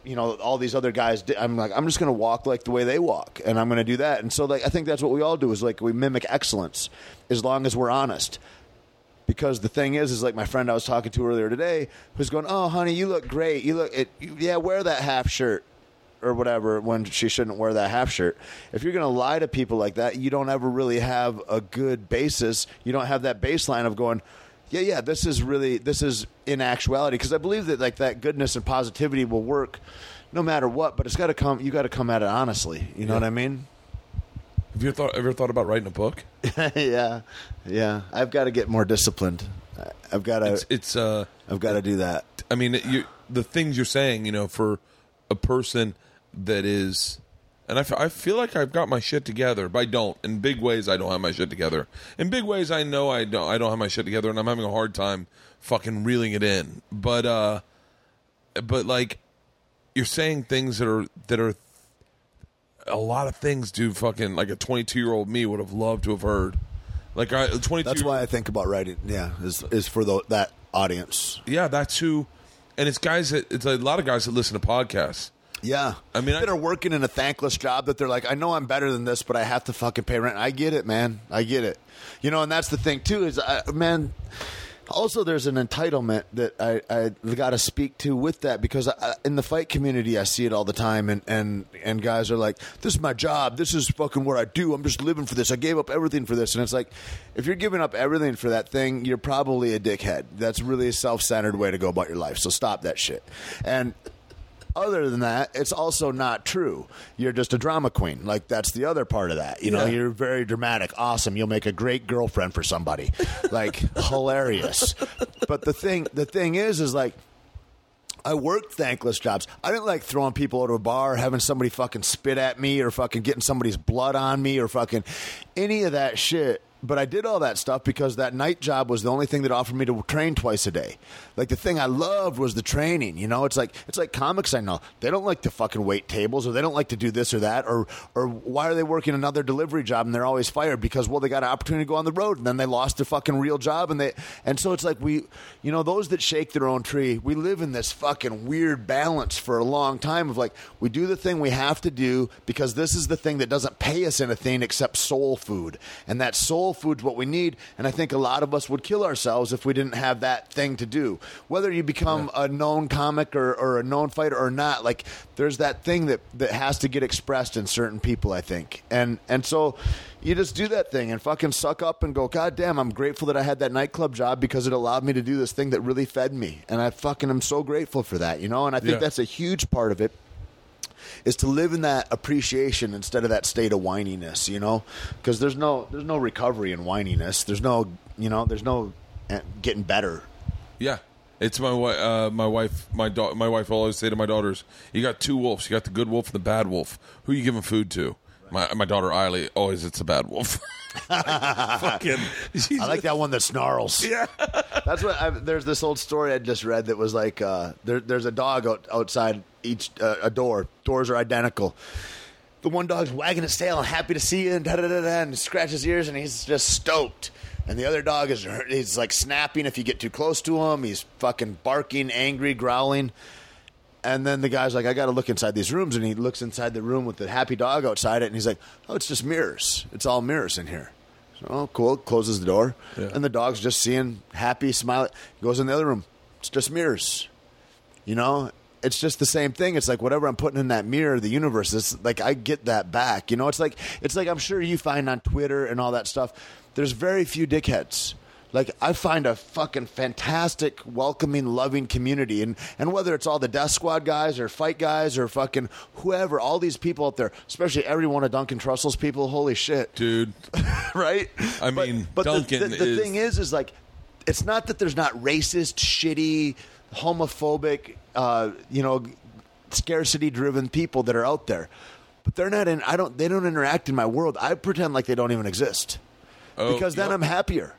you know all these other guys i'm like i'm just going to walk like the way they walk and i'm going to do that. And so like i think that's what we all do is like we mimic excellence. As long as we're honest because the thing is is like my friend i was talking to earlier today who's going oh honey you look great. You look it, you, yeah wear that half shirt or whatever when she shouldn't wear that half shirt. If you're going to lie to people like that you don't ever really have a good basis. You don't have that baseline of going yeah yeah this is really this is in actuality. Because i believe that like that goodness and positivity will work no matter what but it's got to come you got to come at it honestly. You know what i mean Have you thought ever thought about writing a book? yeah yeah i've got to get more disciplined i've got to It's it's uh i've got to do that I mean, you the things you're saying, you know, for a person that is, and I, f- I feel like I've got my shit together, but I don't. In big ways, I don't have my shit together. In big ways, I know I don't. I don't have my shit together, and I'm having a hard time fucking reeling it in. But uh, but like, you're saying things that are that are a lot of things. Do fucking like a 22 year old me would have loved to have heard. Like I 22. that's why i think about writing yeah is is for the, that audience yeah, that's who. And it's guys that it's a lot of guys that listen to podcasts. Yeah, I mean, I- that are working in a thankless job that they're like, I know I'm better than this, but I have to fucking pay rent. I get it, man. I get it. You know, and that's the thing too. Is I, man, also there's an entitlement that I I got to speak to with that because I, in the fight community I see it all the time, and and and guys are like, this is my job. This is fucking what I do. I'm just living for this. I gave up everything for this, and it's like, if you're giving up everything for that thing, you're probably a dickhead. That's really a self-centered way to go about your life. So stop that shit. And other than that, it's also not true. You're just a drama queen. Like that's the other part of that. You know, Yeah. you're very dramatic, awesome. You'll make a great girlfriend for somebody. Like hilarious. But the thing the thing is is like I worked thankless jobs. I didn't like throwing people out of a bar, having somebody fucking spit at me or fucking getting somebody's blood on me or fucking any of that shit but I did all that stuff because that night job was the only thing that offered me to train twice a day. Like the thing I loved was the training. You know, it's like it's like comics. I know they don't like to fucking wait tables, or they don't like to do this or that, or or why are they working another delivery job and they're always fired because well they got an opportunity to go on the road and then they lost their fucking real job and they and so it's like we, you know, those that shake their own tree. We live in this fucking weird balance for a long time of like we do the thing we have to do because this is the thing that doesn't pay us anything except soul food, and that soul food's what we need. And I think a lot of us would kill ourselves if we didn't have that thing to do. Whether you become a known comic or, or a known fighter or not, like there's that thing that, that has to get expressed in certain people, I think. And and so you just do that thing and fucking suck up and go, God damn, I'm grateful that I had that nightclub job because it allowed me to do this thing that really fed me. And I fucking am so grateful for that, you know? And I think Yeah. that's a huge part of it is to live in that appreciation instead of that state of whininess, you know? Because there's no there's no recovery in whininess. There's no you know there's no eh, getting better. Yeah, it's my wife. Uh, my wife. My da- My wife will always say to my daughters, "You got two wolves. You got the good wolf and the bad wolf. Who you giving food to?" My my daughter Ila always it's the bad wolf. Fucking, she's I like that one that snarls. Yeah. That's what I, there's this old story I just read that was like uh, there, there's a dog out, outside each uh, a door. Doors are identical. The one dog's wagging its tail and happy to see you and da da da da and scratches his ears and he's just stoked. And the other dog is he's like snapping if you get too close to him. He's fucking barking, angry, growling. And then the guy's like, I got to look inside these rooms. And he looks inside the room with the happy dog outside it. And he's like, Oh, it's just mirrors. It's all mirrors in here. So, oh, cool. Closes the door. Yeah. And the dog's just seeing happy, smile. Goes in the other room. It's just mirrors. You know, it's just the same thing. It's like whatever I'm putting in that mirror, the universe. It's like I get that back. You know, it's like it's like I'm sure you find on Twitter and all that stuff. There's very few dickheads. Like I find a fucking fantastic, welcoming, loving community, and and whether it's all the Death Squad guys or fight guys or fucking whoever, all these people out there, especially every one of Duncan Trussell's people. Holy shit, dude. right? I But- mean, but, the- Duncan the, the is- thing is, is like, it's not that there's not racist, shitty, homophobic, uh, you know, scarcity-driven people that are out there, but they're not in. I don't. They don't interact in my world. I pretend like they don't even exist Oh, because then yep. I'm happier.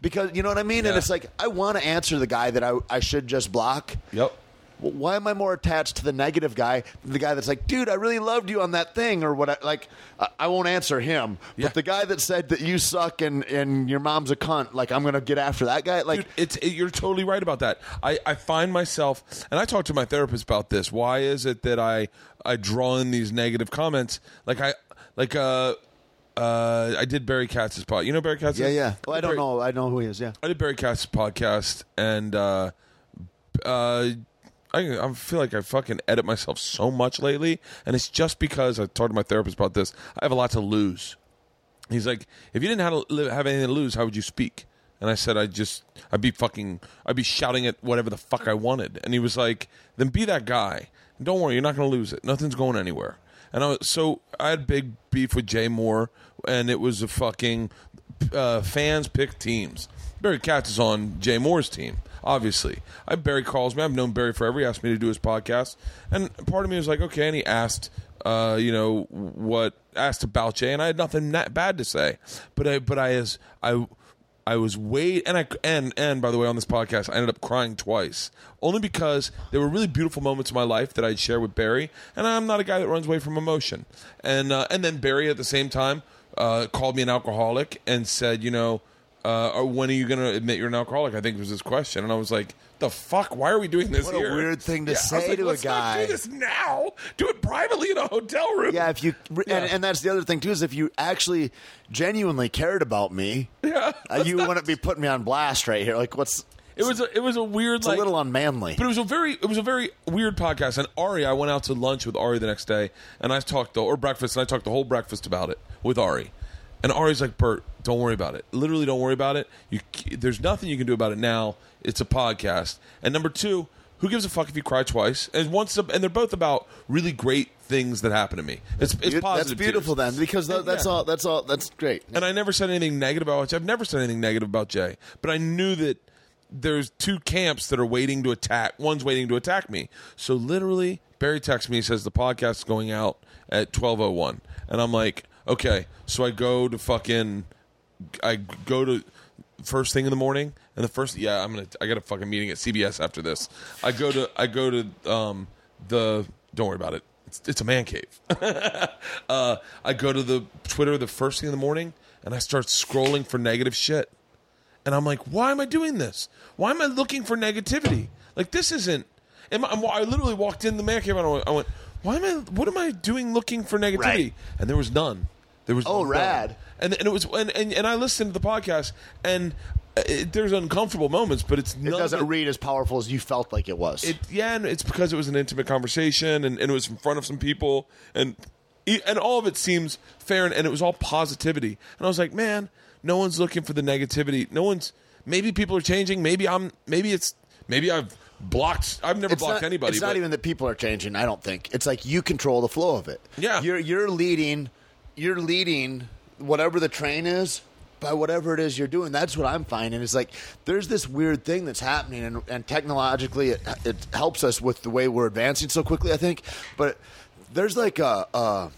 Because you know what I mean, and it's like I want to answer the guy that I, I should just block. Yep. Well, why am I more attached to the negative guy than the guy that's like, dude, I really loved you on that thing or what? I, like, I, I won't answer him. Yeah. But the guy that said that you suck and, and your mom's a cunt, like, I'm to get after that guy. Like, Dude, it's it, you're totally right about that. I, I find myself, and I talk to my therapist about this. Why is it that I I draw in these negative comments? Like I like uh uh I did Barry Katz's pod. You know Barry Katz? yeah, yeah. Well, I don't Barry- know. I know who he is. Yeah. I did Barry Katz's podcast, and uh uh. I, I feel like I fucking edit myself so much lately, and it's just because I talked to my therapist about this. I have a lot to lose. He's like, if you didn't have, to have anything to lose, how would you speak? And I said, I just, I'd be fucking, I'd be shouting at whatever the fuck I wanted. And he was like, then be that guy. Don't worry, you're not going to lose it. Nothing's going anywhere. And I was, so I had big beef with Jay Mohr, and it was a fucking uh, fans pick teams. Barry Katz is on Jay Mohr's team, obviously. I Barry calls me. I've known Barry forever. He asked me to do his podcast, and part of me was like, okay. And he asked, uh, you know, what asked about Jay, and I had nothing na- bad to say, but I, but I as I. I was way and I and and by the way on this podcast I ended up crying twice. Only because there were really beautiful moments in my life that I'd share with Barry and I'm not a guy that runs away from emotion. And uh, and then Barry at the same time uh, called me an alcoholic and said you know uh, or when are you going to admit you're an alcoholic I think was his question and I was like the fuck why are we doing this What a weird thing to I was say like, to a "Let's not guy." do this now do it privately in a hotel room Yeah, if you and, Yeah. and that's the other thing too is if you actually genuinely cared about me, Yeah. uh, you wouldn't be putting me on blast right here. Like, what's it was a, it was a weird it's like a little unmanly. But it was a very it was a very weird podcast. And Ari, I went out to lunch with Ari the next day, and I talked the or breakfast, and I talked the whole breakfast about it with Ari. And Ari's like, Bert, don't worry about it. Literally, don't worry about it. You, there's nothing you can do about it now. It's a podcast. And number two, who gives a fuck if you cry twice? And once, and they're both about really great things that happen to me. It's, it's That's positive. beautiful tears. then, because th- that's Yeah. all. That's all. That's great. And I never said anything negative about I've never said anything negative about Jay, but I knew that there's two camps that are waiting to attack. One's waiting to attack me. So literally, Barry texts me says the podcast is going out at 12:01, and I'm like, okay. So I go to fucking I go to first thing in the morning, and the first yeah, I'm gonna I got a fucking meeting at CBS after this. I go to I go to um the don't worry about it. It's, it's a man cave. uh, I go to the Twitter the first thing in the morning, and I start scrolling for negative shit. And I'm like, why am I doing this? Why am I looking for negativity? Like this isn't. Am I, I literally walked in the man cave and I went, I went, why am I? What am I doing looking for negativity? Right. And there was none. There was Oh, none. rad. And and it was and and, and I listened to the podcast and uh, it, there's uncomfortable moments, but it's It doesn't it- read as powerful as you felt like it was. it yeah, and it's because it was an intimate conversation and, and it was in front of some people and and all of it seems fair and, and it was all positivity. And I was like, man, no one's looking for the negativity. No one's maybe people are changing. Maybe I'm maybe it's maybe I've blocked I've never it's blocked not, anybody. It's but not even that people are changing. I don't think it's like you control the flow of it. Yeah. you're you're leading. You're leading whatever the train is by whatever it is you're doing. That's what I'm finding. Is like there's this weird thing that's happening, and, and technologically it, it helps us with the way we're advancing so quickly. I think, but there's like a. a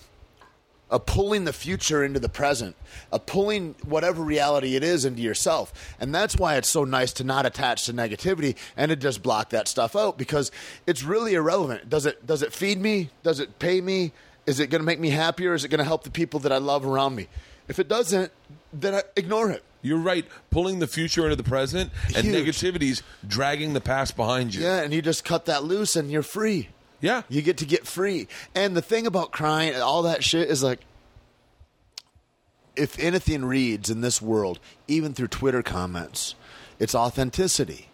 a pulling the future into the present, a pulling whatever reality it is into yourself. And that's why it's so nice to not attach to negativity and to just block that stuff out because it's really irrelevant. Does it does it feed me? Does it pay me? Is it going to make me happier? Is it going to help the people that I love around me? If it doesn't, then I ignore it. You're right. Pulling the future into the present and Huge. negativity's dragging the past behind you. Yeah, and you just cut that loose and you're free. Yeah. You get to get free. And the thing about crying and all that shit is like if anything reads in this world, even through Twitter comments, it's authenticity.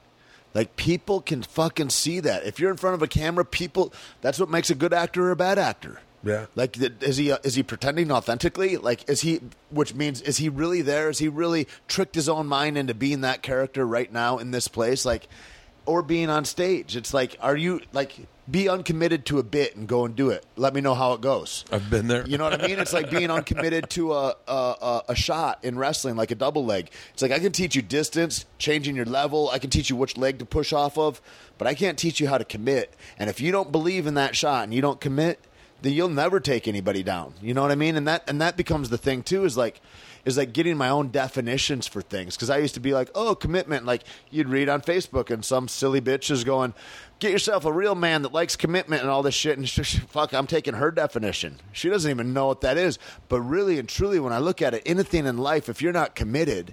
Like people can fucking see that. If you're in front of a camera, people that's what makes a good actor or a bad actor. Yeah. Like is he uh, is he pretending authentically? Like is he which means is he really there? Is he really tricked his own mind into being that character right now in this place like or being on stage? It's like are you like be uncommitted to a bit and go and do it. Let me know how it goes. I've been there. You know what I mean? It's like being uncommitted to a, a, a, a shot in wrestling, like a double leg. It's like I can teach you distance, changing your level. I can teach you which leg to push off of, but I can't teach you how to commit. And if you don't believe in that shot and you don't commit, then you'll never take anybody down. You know what I mean? And that and that becomes the thing too. Is like is like getting my own definitions for things because I used to be like, oh, commitment. Like you'd read on Facebook and some silly bitch is going, get yourself a real man that likes commitment and all this shit. And sh- sh- fuck, I'm taking her definition. She doesn't even know what that is. But really and truly, when I look at it, anything in life, if you're not committed.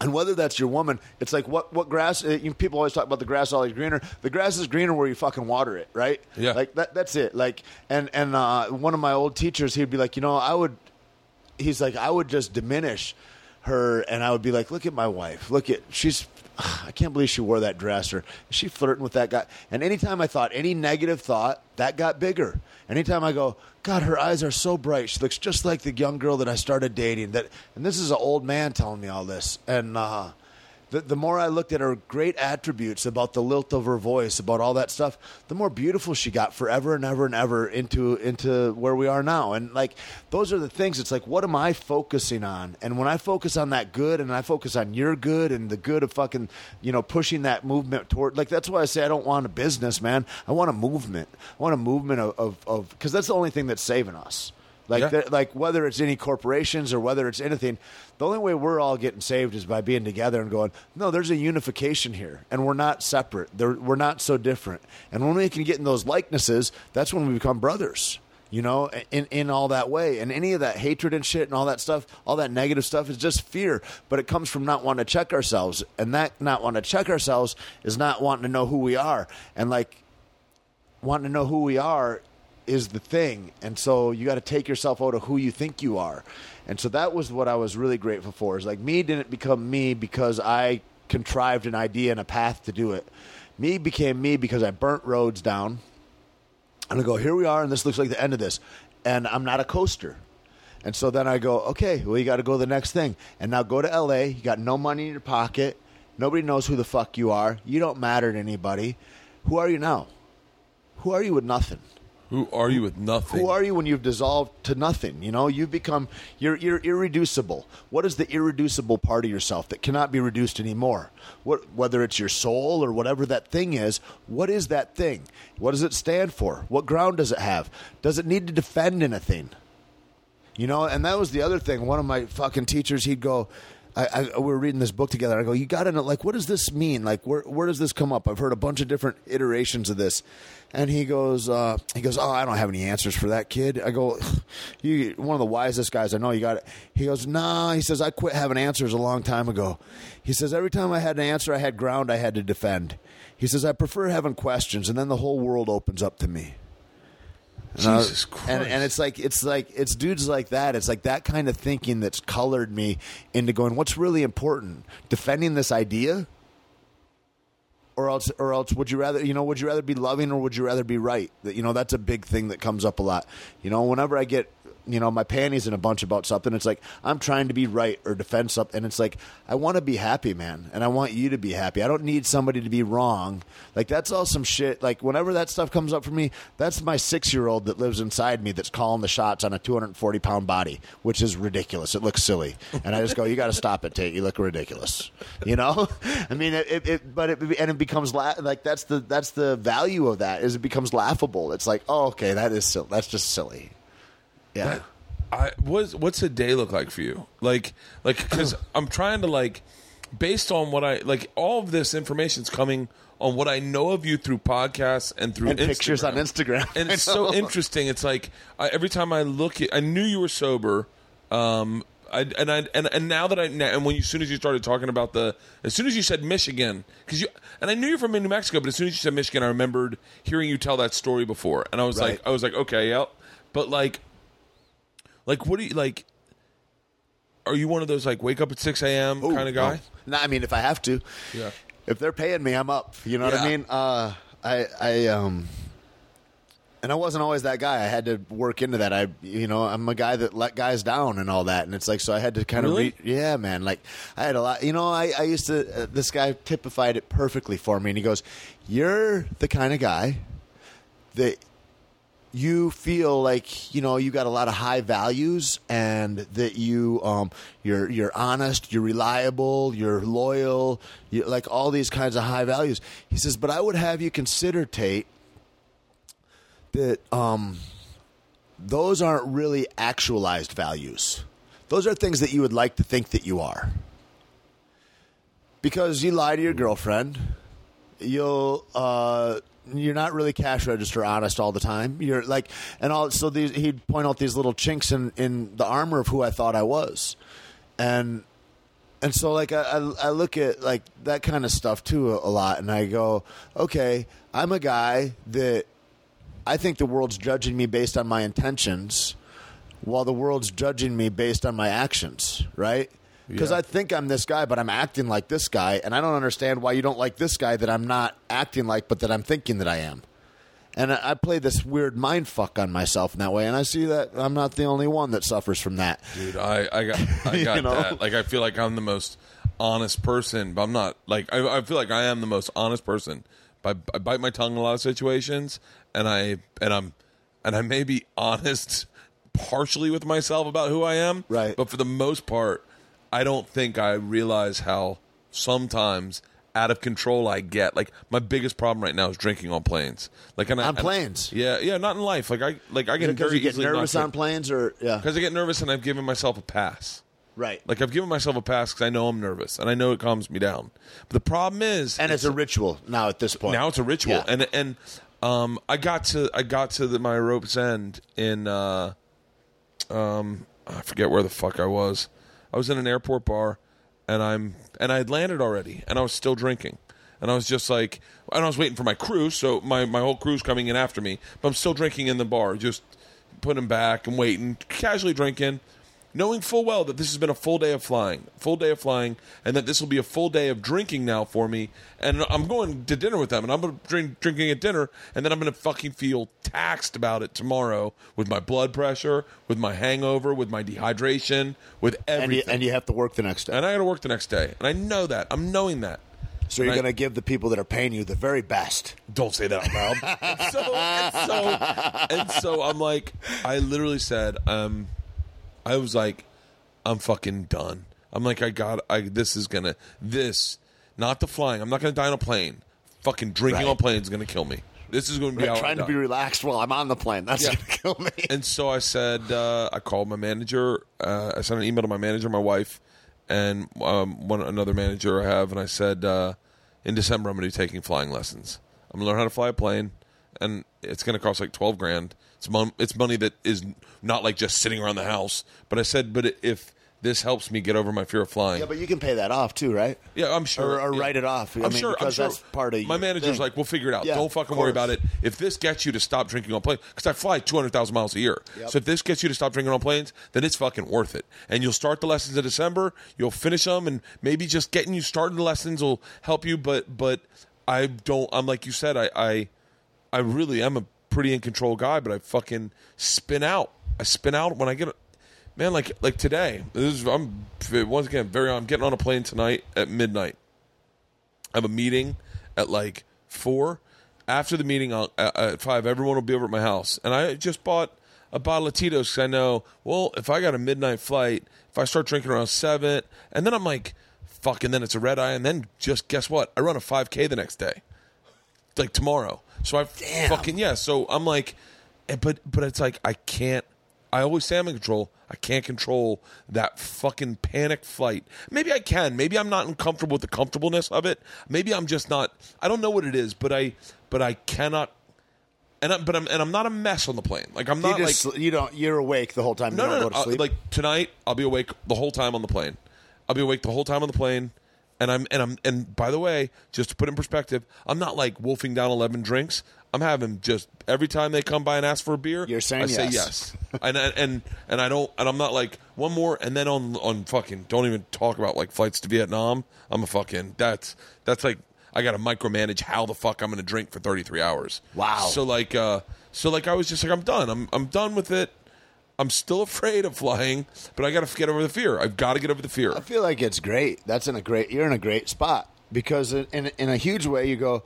And whether that's your woman, it's like what what grass. uh, You, people always talk about the grass always greener. The grass is greener where you fucking water it, right? Yeah. Like that. That's it. Like and and uh, one of my old teachers, he'd be like, you know, I would he's like, I would just diminish her, and I would be like, look at my wife. Look at she's. I can't believe she wore that dress, or is she flirting with that guy? And anytime I thought any negative thought, that got bigger. Anytime I go, God, her eyes are so bright. She looks just like the young girl that I started dating. That, and this is an old man telling me all this. And uh, the, the more I looked at her great attributes about the lilt of her voice, about all that stuff, the more beautiful she got forever and ever and ever into into where we are now. And like those are the things. It's like, what am I focusing on? And when I focus on that good, and I focus on your good and the good of fucking, you know, pushing that movement toward, like that's why I say I don't want a business, man. I want a movement. I want a movement of of of because that's the only thing that's saving us. Like, Yeah. that- like whether it's any corporations or whether it's anything, the only way we're all getting saved is by being together and going, no, there's a unification here, and we're not separate. They're, we're not so different. And when we can get in those likenesses, that's when we become brothers. You know, in in all that way, and any of that hatred and shit and all that stuff, all that negative stuff is just fear. But it comes from not wanting to check ourselves, and that not wanting to check ourselves is not wanting to know who we are, and like wanting to know who we are is the thing. And so you got to take yourself out of who you think you are. And so that was what I was really grateful for. Is like me didn't become me because I contrived an idea and a path to do it. Me became me because I burnt roads down. And I go, here we are, and this looks like the end of this. And I'm not a coaster. And so then I go, okay, well, you got to go to the next thing. And now go to LA. You got no money in your pocket. Nobody knows who the fuck you are. You don't matter to anybody. Who are you now? Who are you with nothing? Who are you with nothing? Who are you when you've dissolved to nothing? You know, you've become you're you're irreducible. What is the irreducible part of yourself that cannot be reduced anymore? What whether it's your soul or whatever that thing is, what is that thing? What does it stand for? What ground does it have? Does it need to defend anything? You know, and that was the other thing. One of my fucking teachers, he'd go, I, I, we were reading this book together. I go, you got to know, like, what does this mean? Like, where where does this come up? I've heard a bunch of different iterations of this. And he goes, uh, he goes, oh, I don't have any answers for that kid. I go, you, one of the wisest guys I know. You got it. He goes, nah. He says, I quit having answers a long time ago. He says, every time I had an answer, I had ground I had to defend. He says, I prefer having questions, and then the whole world opens up to me. And I- Christ. And, and it's like it's like it's dudes like that. It's like that kind of thinking that's colored me into going. What's really important? Defending this idea, or else, or else, would you rather? You know, would you rather be loving or would you rather be right? That you know, that's a big thing that comes up a lot. You know, whenever I get you know my panties in a bunch about something, it's like I'm trying to be right or defend something. And it's like I want to be happy, man, and I want you to be happy. I don't need somebody to be wrong. Like that's all some shit. Like whenever that stuff comes up for me, that's my six year old that lives inside me that's calling the shots on a 240 pound body, which is ridiculous. It looks silly, and I just go, "You got to stop it, Tait. You look ridiculous." You know, I mean, it, it, it but it and it becomes la- like that's the that's the value of that is it becomes laughable. It's like, oh, okay, that is silly. That's just silly. Yeah. I what's what's a day look like for you? Like like because I'm trying to like based on what I like all of this information's coming on what I know of you through podcasts and through And pictures on Instagram. and it's so interesting. It's like I, every time I look at, I knew you were sober. Um, I, and I and, and now that I and when you, as soon as you started talking about the as soon as you said Michigan because you and I knew you're from New Mexico, but as soon as you said Michigan, I remembered hearing you tell that story before, and I was Right. like, I was like, okay, yep. But like, like what do you like? Are you one of those like wake up at six a.m. Ooh, kind of guy? No. No, I mean, if I have to, Yeah. if they're paying me, I'm up. You know what I mean? Uh, I, I, um, and I wasn't always that guy. I had to work into that. I, you know, I'm a guy that let guys down and all that. And it's like, so I had to kind Really? of, re- yeah, man. Like, I had a lot. You know, I, I used to. Uh, this guy typified it perfectly for me, and he goes, "You're the kind of guy that." You feel like you know you got a lot of high values and that you um you're you're honest you're reliable you're loyal you like all these kinds of high values. He says but i would have you consider Tait that um those aren't really actualized values. Those are things that you would like to think that you are. Because you lie to your girlfriend you'll uh you're not really cash register honest all the time. You're like and all so these he'd point out these little chinks in in the armor of who i thought i was. And and so like I, I look at like that kind of stuff too a lot and i go okay i'm a guy that i think the world's judging me based on my intentions while the world's judging me based on my actions right because Yeah. I think I'm this guy, but I'm acting like this guy, and I don't understand why you don't like this guy that I'm not acting like, but that I'm thinking that I am. And I, I play this weird mind fuck on myself in that way, and I see that I'm not the only one that suffers from that. Dude, I, I got I You got know? that. Like I feel like I'm the most honest person, but I'm not. Like I, I feel like I am the most honest person. But I bite my tongue in a lot of situations, and I and I'm and I may be honest partially with myself about who I am. Right. But for the most part, I don't think I realize how sometimes out of control I get. Like my biggest problem right now is drinking on planes. Like and I, On and- planes? yeah, yeah, not in life. Like I like I get Because very you get easily nervous on planes, or yeah, because I get nervous and I've given myself a pass. right. Like I've given myself a pass because I know I'm nervous and I know it calms me down. But the problem is, and it's a ritual now at this point. now it's a ritual, Yeah. and and um, I got to I got to the, my rope's end in uh, um, I forget where the fuck I was. I was in an airport bar, and I'm and I had landed already, and I was still drinking, and I was just like, and I was waiting for my crew, so my my whole crew's coming in after me, but I'm still drinking in the bar, just putting back and waiting, casually drinking. Knowing full well that this has been a full day of flying, full day of flying, and that this will be a full day of drinking now for me. And I'm going to dinner with them, and I'm going to drink drinking at dinner, and then I'm going to fucking feel taxed about it tomorrow with my blood pressure, with my hangover, with my dehydration, with and you, everything. and you have to work the next day. And I got to work the next day, and I know that. I'm knowing that. So you're Right. going to give the people that are paying you the very best. Don't say that out loud. and, so, and so, and so I'm like, I literally said, um, I was like, I'm fucking done. I'm like, I got, I this is gonna, this, not the flying. I'm not gonna die on a plane. Fucking drinking Right. on planes is gonna kill me. This is going to be I trying to be relaxed while I'm on the plane. That's Yeah. gonna kill me. And so I said, uh, I called my manager. Uh, I sent an email to my manager, my wife, and um, one another manager I have, and I said, uh, in December I'm going to be taking flying lessons. I'm going to learn how to fly a plane, and it's going to cost like twelve grand. It's mon- it's money that is not like just sitting around the house. But I said, but if this helps me get over my fear of flying, yeah, but you can pay that off too, right? yeah, I'm sure. Or- or yeah. write it off. I I'm mean, sure. I'm because sure. that's part of my manager's thing. like, we'll figure it out. Yeah, Don't fucking worry about it. If this gets you to stop drinking on planes, because I fly 200,000 miles a year, Yep. so if this gets you to stop drinking on planes, then it's fucking worth it. And you'll start the lessons in December. You'll finish them, and maybe just getting you started the lessons will help you. But but I don't. I'm like you said. I I, I really am a pretty in control guy, but I fucking spin out. I spin out when I get. Man, like like today, this is, I'm once again very. I'm getting on a plane tonight at midnight. I have a meeting at like four. After the meeting I'll, at, at five, everyone will be over at my house, and I just bought a bottle of Tito's because I know. Well, if I got a midnight flight, if I start drinking around seven, and then I'm like, fuck, and then it's a red eye, and then just guess what? I run a five k the next day, like tomorrow. So I fucking yeah. So I'm like, eh, but but it's like I can't. I always say I'm in control. I can't control that fucking panic flight. Maybe I can. Maybe I'm not uncomfortable with the comfortableness of it. Maybe I'm just not. I don't know what it is, but I but I cannot. And I, but I'm and I'm not a mess on the plane. Like I'm You not just like you don't. You're awake the whole time. no you don't no no. go to Uh, like tonight, I'll be awake the whole time on the plane. I'll be awake the whole time on the plane. And I'm and I'm and by the way, just to put in perspective, I'm not like wolfing down eleven drinks. I'm having just every time they come by and ask for a beer, You're saying I say yes. yes. and and and and I don't and I'm not like one more and then on on fucking don't even talk about like flights to Vietnam. I'm a fucking that's that's like I got to micromanage how the fuck I'm going to drink for 33 hours. Wow. So like uh so like I was just like I'm done. I'm I'm done with it. I'm still afraid of flying, but I got to get over the fear. I've got to get over the fear. I feel like it's great. That's in a great. You're in a great spot because in in, a huge way you go.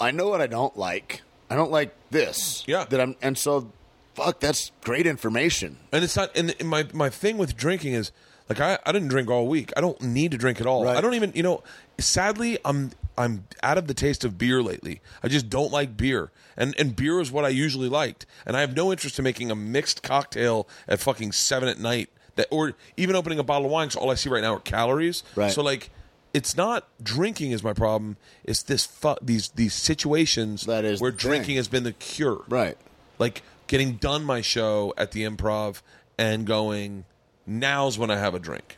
I know what I don't like. I don't like this. Yeah. That I'm and so, fuck. That's great information. And it's not. And and my my thing with drinking is like I I didn't drink all week. I don't need to drink at all. Right. I don't even you know. Sadly, I'm I'm out of the taste of beer lately. I just don't like beer. And and beer is what I usually liked. And I have no interest in making a mixed cocktail at fucking seven at night. That or even opening a bottle of wine. So all I see right now are calories. Right. So like. It's not drinking is my problem. It's this fu- these these situations That is where thing. drinking has been the cure Right. like getting done my show at the improv and going now's when i have a drink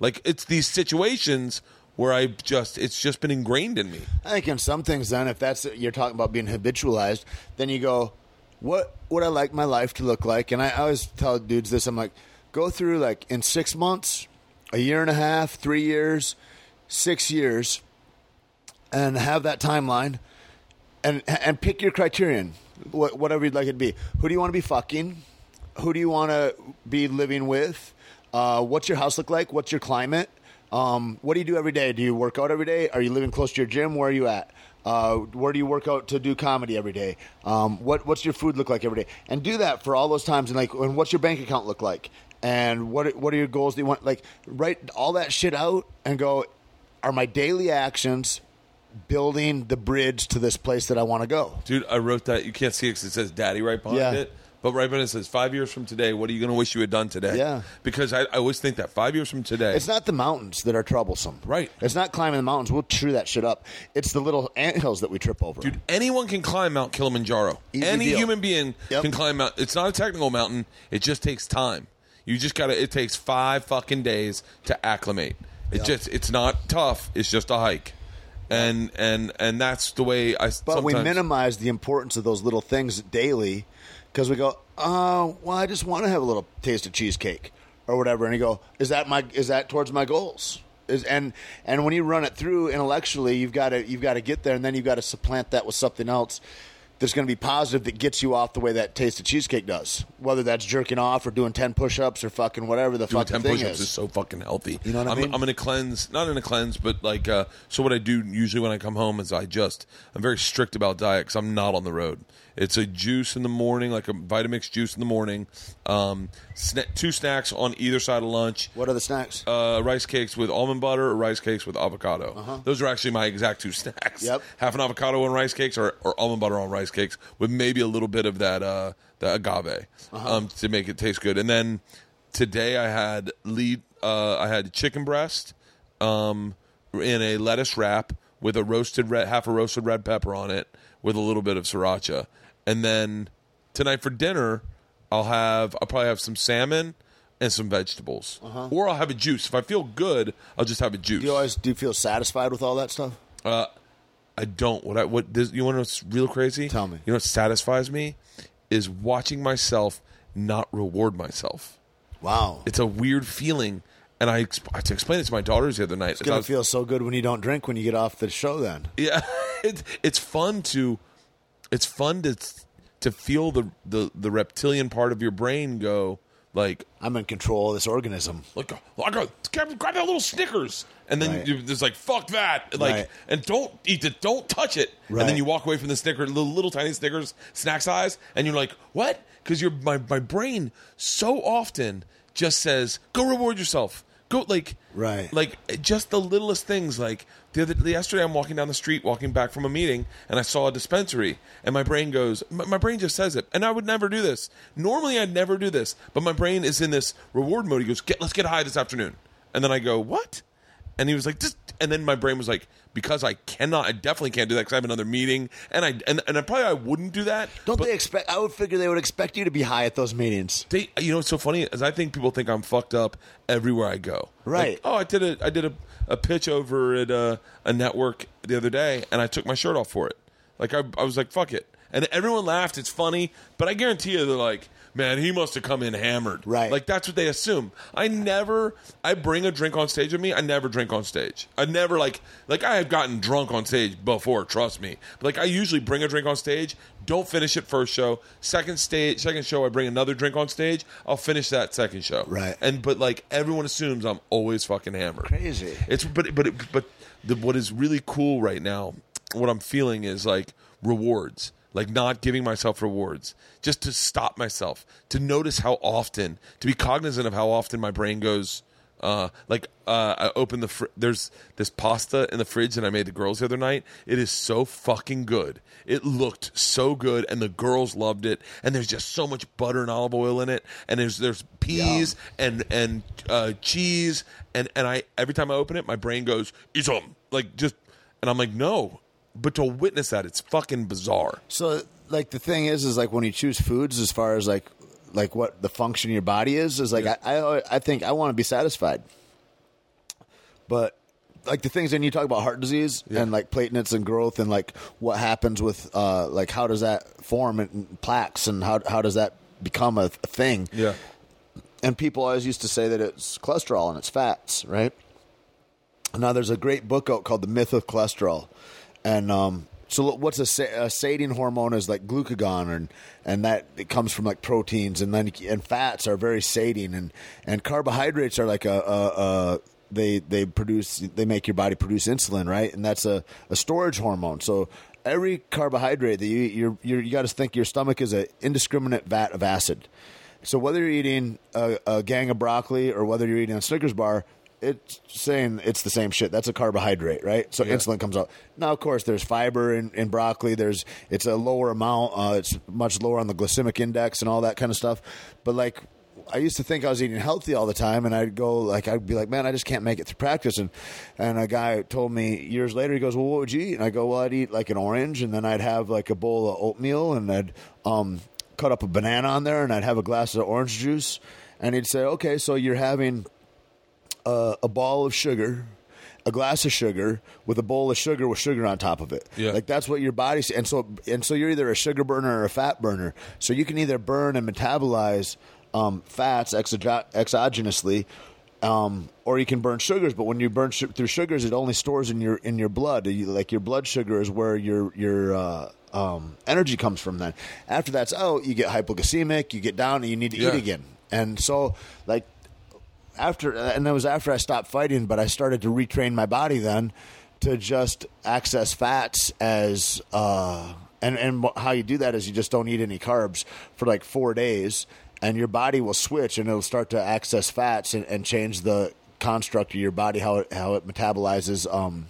like it's these situations where i just it's just been ingrained in me I think in some things, then, if that's you're talking about being habitualized, then you go, what would I like my life to look like? And I, always tell dudes this. I'm like, go through like in six months, a year and a half, three years, six years, and have that timeline, and and pick your criterion, whatever you'd like it to be. Who do you want to be fucking? Who do you want to be living with? Uh, what's your house look like? What's your climate? Um, what do you do every day? Do you work out every day? Are you living close to your gym? Where are you at? Uh, where do you work out to do comedy every day? Um, what What's your food look like every day? And do that for all those times. And like, and what's your bank account look like? And what What are your goals? Do you want like write all that shit out and go? Are my daily actions building the bridge to this place that I want to go? dude i wrote that you can't see it because it says daddy right behind Yeah. it but right when it says five years from today what are you going to wish you had done today Yeah. because I, I always think that five years from today It's not the mountains that are troublesome. Right. It's not climbing the mountains. We'll chew that shit up. It's the little anthills that we trip over. Dude, anyone can climb Mount Kilimanjaro. Easy Any deal. human being Yep. can climb Mount. It's not a technical mountain. It just takes time. You just gotta. It takes five fucking days to acclimate. It just. It's not tough. It's just a hike, and and and that's the way I. But we minimize the importance of those little things daily because we go, oh, well, I just want to have a little taste of cheesecake or whatever. And you go, is that my is that towards my goals? Is and and when you run it through intellectually, you've got to you've got to get there, and then you've got to supplant that with something else. that's going to be positive that gets you off the way that taste of cheesecake does. Whether that's jerking off or doing ten push-ups or fucking whatever the Doing fucking ten thing push-ups is. is so fucking healthy. You know what I I'm, mean? I'm in a cleanse, not in a cleanse, but like, uh, so what I do usually when I come home is I just, I'm very strict about diet because I'm not on the road. It's a juice in the morning, like a Vitamix juice in the morning, um, sna- two snacks on either side of lunch. what are the snacks? Uh, rice cakes with almond butter or rice cakes with avocado. Those are actually my exact two snacks. Uh-huh. Yep. Half an avocado on rice cakes or, or almond butter on rice cakes with maybe a little bit of that uh, the agave Uh-huh. um, to make it taste good. And then today I had lead uh, I had chicken breast um, in a lettuce wrap with a roasted red half a roasted red pepper on it with a little bit of sriracha. And then tonight for dinner I'll have I'll probably have some salmon and some vegetables. Or I'll have a juice. If I feel good, I'll just have a juice. do you always do you feel satisfied with all that stuff? Uh, I don't. What I what this, you want to know what's real crazy? Tell me. You know what satisfies me is watching myself not reward myself. Wow, It's a weird feeling, and I, I had to explain it to my daughters the other night. it's gonna feel so good when you don't drink when you get off the show. Then yeah, it's it's fun to it's fun to to feel the, the the reptilian part of your brain go like I'm in control of this organism. like, oh, like grab, grab that little Snickers, and then Right. you just like fuck that, like, Right. and don't eat it, don't touch it, and then you walk away from the Snickers, little, little tiny Snickers, snack size, and you're like, what? Because your my my brain so often just says, go reward yourself, go like, Right. like just the littlest things, like. The other yesterday, I'm walking down the street, walking back from a meeting, and I saw a dispensary, and my brain goes, my, my brain just says it, and I would never do this. Normally, I'd never do this, but my brain is in this reward mode. He goes, get, let's get high this afternoon, and then I go, what? And he was like, just, and then my brain was like, because I cannot, I definitely can't do that because I have another meeting, and I and, and I probably I wouldn't do that. Don't they expect? I would figure they would expect you to be high at those meetings. they, you know, what's so funny is I think people think I'm fucked up everywhere I go. Right. Like, oh, I did a I did a, a pitch over at a, a network the other day, and I took my shirt off for it. Like I, I was like, fuck it, and everyone laughed. It's funny, but I guarantee you, they're like. Man, he must have come in hammered. Right. Like that's what they assume. I never I bring a drink on stage with me. I never drink on stage. I never like like I have gotten drunk on stage before, trust me. But like I usually bring a drink on stage, don't finish it first show. Second stage second show I bring another drink on stage, I'll finish that second show. Right. And but like everyone assumes I'm always fucking hammered. Crazy. It's but but but the, what is really cool right now, what I'm feeling is like rewards, like not giving myself rewards, just to stop myself, to notice how often, to be cognizant of how often my brain goes. Uh, like uh, I opened the fr- there's this pasta in the fridge that I made the girls the other night. It is so fucking good. It looked so good, and the girls loved it. And there's just so much butter and olive oil in it, and there's there's peas and and uh, cheese, and and I every time I open it, my brain goes eat some like just, and I'm like no, but to witness that, it's fucking bizarre. So, like, the thing is, is like when you choose foods, as far as like, like what the function of your body is, is like Yeah. I, I, I think I want to be satisfied, but like the things, and you talk about heart disease Yeah. and like platelets and growth and like what happens with, uh, like how does that form and plaques and how how does that become a, a thing? Yeah, and people always used to say that it's cholesterol and it's fats, right? Now there's a great book out called The Myth of Cholesterol, and um, so what's a, sa- a sating hormone is like glucagon, and and that it comes from like proteins, and then and fats are very sating, and and carbohydrates are like a, a, a they they produce they make your body produce insulin, right? And that's a, a storage hormone. So every carbohydrate that you eat, you're, you're, you got to think your stomach is an indiscriminate vat of acid. So whether you're eating a, a gang of broccoli or whether you're eating a Snickers bar, it's saying it's the same shit. That's a carbohydrate, right? So Yeah. insulin comes out. Now, of course, there's fiber in, in broccoli. There's it's a lower amount. Uh, it's much lower on the glycemic index and all that kind of stuff. But like, I used to think I was eating healthy all the time, and I'd go like I'd be like, man, I just can't make it through practice. And and a guy told me years later, he goes, well, what would you eat? And I go, well, I'd eat like an orange, and then I'd have like a bowl of oatmeal, and I'd um, cut up a banana on there, and I'd have a glass of orange juice. And he'd say, okay, so you're having a, a ball of sugar, a glass of sugar with a bowl of sugar with sugar on top of it. Yeah. Like that's what your body's and so and so you're either a sugar burner or a fat burner. So you can either burn and metabolize um, fats exoge- exogenously Um, or you can burn sugars, but when you burn su- through sugars, it only stores in your in your blood. You, like your blood sugar is where your your uh, um, energy comes from. Then after that's out, you get hypoglycemic, you get down, and you need to Yeah. eat again. And so, like after, and that was after I stopped fighting, but I started to retrain my body then to just access fats as uh, and and how you do that is you just don't eat any carbs for like four days, and your body will switch and it'll start to access fats and, and change the construct of your body how it, how it metabolizes um,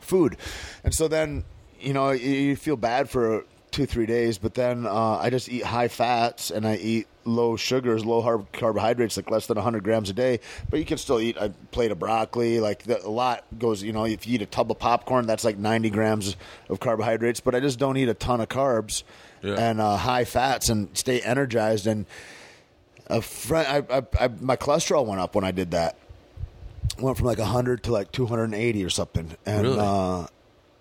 food, and so then you know you, you feel bad for two three days, but then uh, I just eat high fats and I eat low sugars, low carb- carbohydrates, like less than 100 grams a day. But you can still eat a plate of broccoli. Like the, a lot goes, you know, if you eat a tub of popcorn, that's like 90 grams of carbohydrates. But I just don't eat a ton of carbs Yeah. and uh, high fats and stay energized. And a friend, I, I, I, my cholesterol went up when I did that. Went from like 100 to like 280 or something. And Really? uh,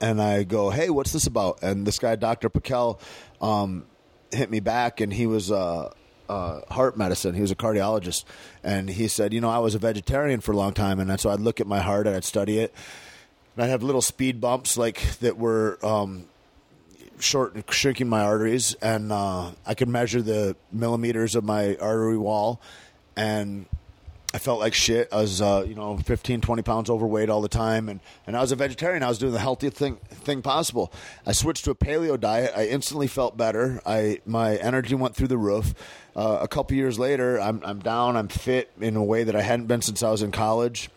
and I go, "Hey, what's this about?" And this guy, Dr. Pakel, um, hit me back, and he was uh, uh, heart medicine. He was a cardiologist, and he said, "You know, I was a vegetarian for a long time, and so I'd look at my heart and I'd study it, and I'd have little speed bumps like that were." Um, short shrinking my arteries and uh, I could measure the millimeters of my artery wall and I felt like shit. I was, uh, you know, 15, 20 pounds overweight all the time. And, and I was a vegetarian. I was doing the healthiest thing, thing possible. I switched to a paleo diet. I instantly felt better. I, my energy went through the roof. Uh, a couple years later, I'm, I'm down. I'm fit in a way that I hadn't been since I was in college.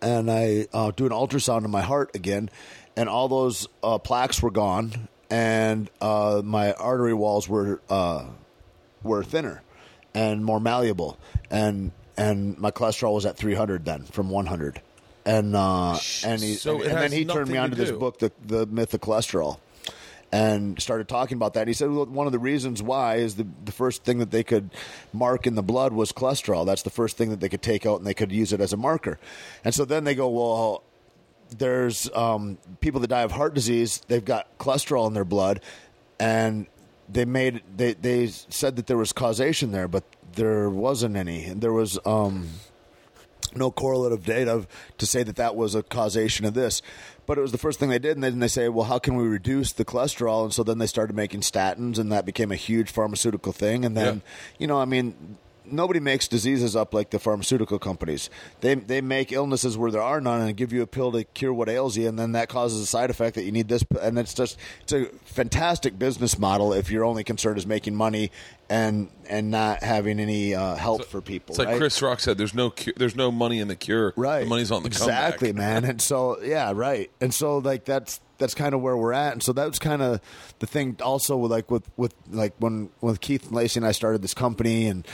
And I uh, do an ultrasound of my heart again. And all those uh, plaques were gone. And uh, my artery walls were uh, were thinner and more malleable and and my cholesterol was at 300 then from 100 and uh and he So and, and then he turned me on to to this book the the myth of cholesterol and started talking about that. He said well, one of the reasons why is the the first thing that they could mark in the blood was cholesterol. That's the first thing that they could take out and they could use it as a marker. And so then they go, well, there's um, people that die of heart disease. They've got cholesterol in their blood, and they made they they said that there was causation there, but there wasn't any. And there was um, no correlative data to say that that was a causation of this. But it was the first thing they did, and then they say, "Well, how can we reduce the cholesterol?" And so then they started making statins, and that became a huge pharmaceutical thing. And then, Yeah. you know, I mean, nobody makes diseases up like the pharmaceutical companies. They they make illnesses where there are none, and give you a pill to cure what ails you, and then that causes a side effect that you need this. And it's just it's a fantastic business model if your only concern is making money and and not having any uh, help for people. It's like? Chris Rock said. There's no cu- there's no money in the cure. right The money's on the exactly comeback. man and so yeah right and so like that's that's kind of where we're at and so that was kind of the thing also with like with with like when with keith lacey and i started this company and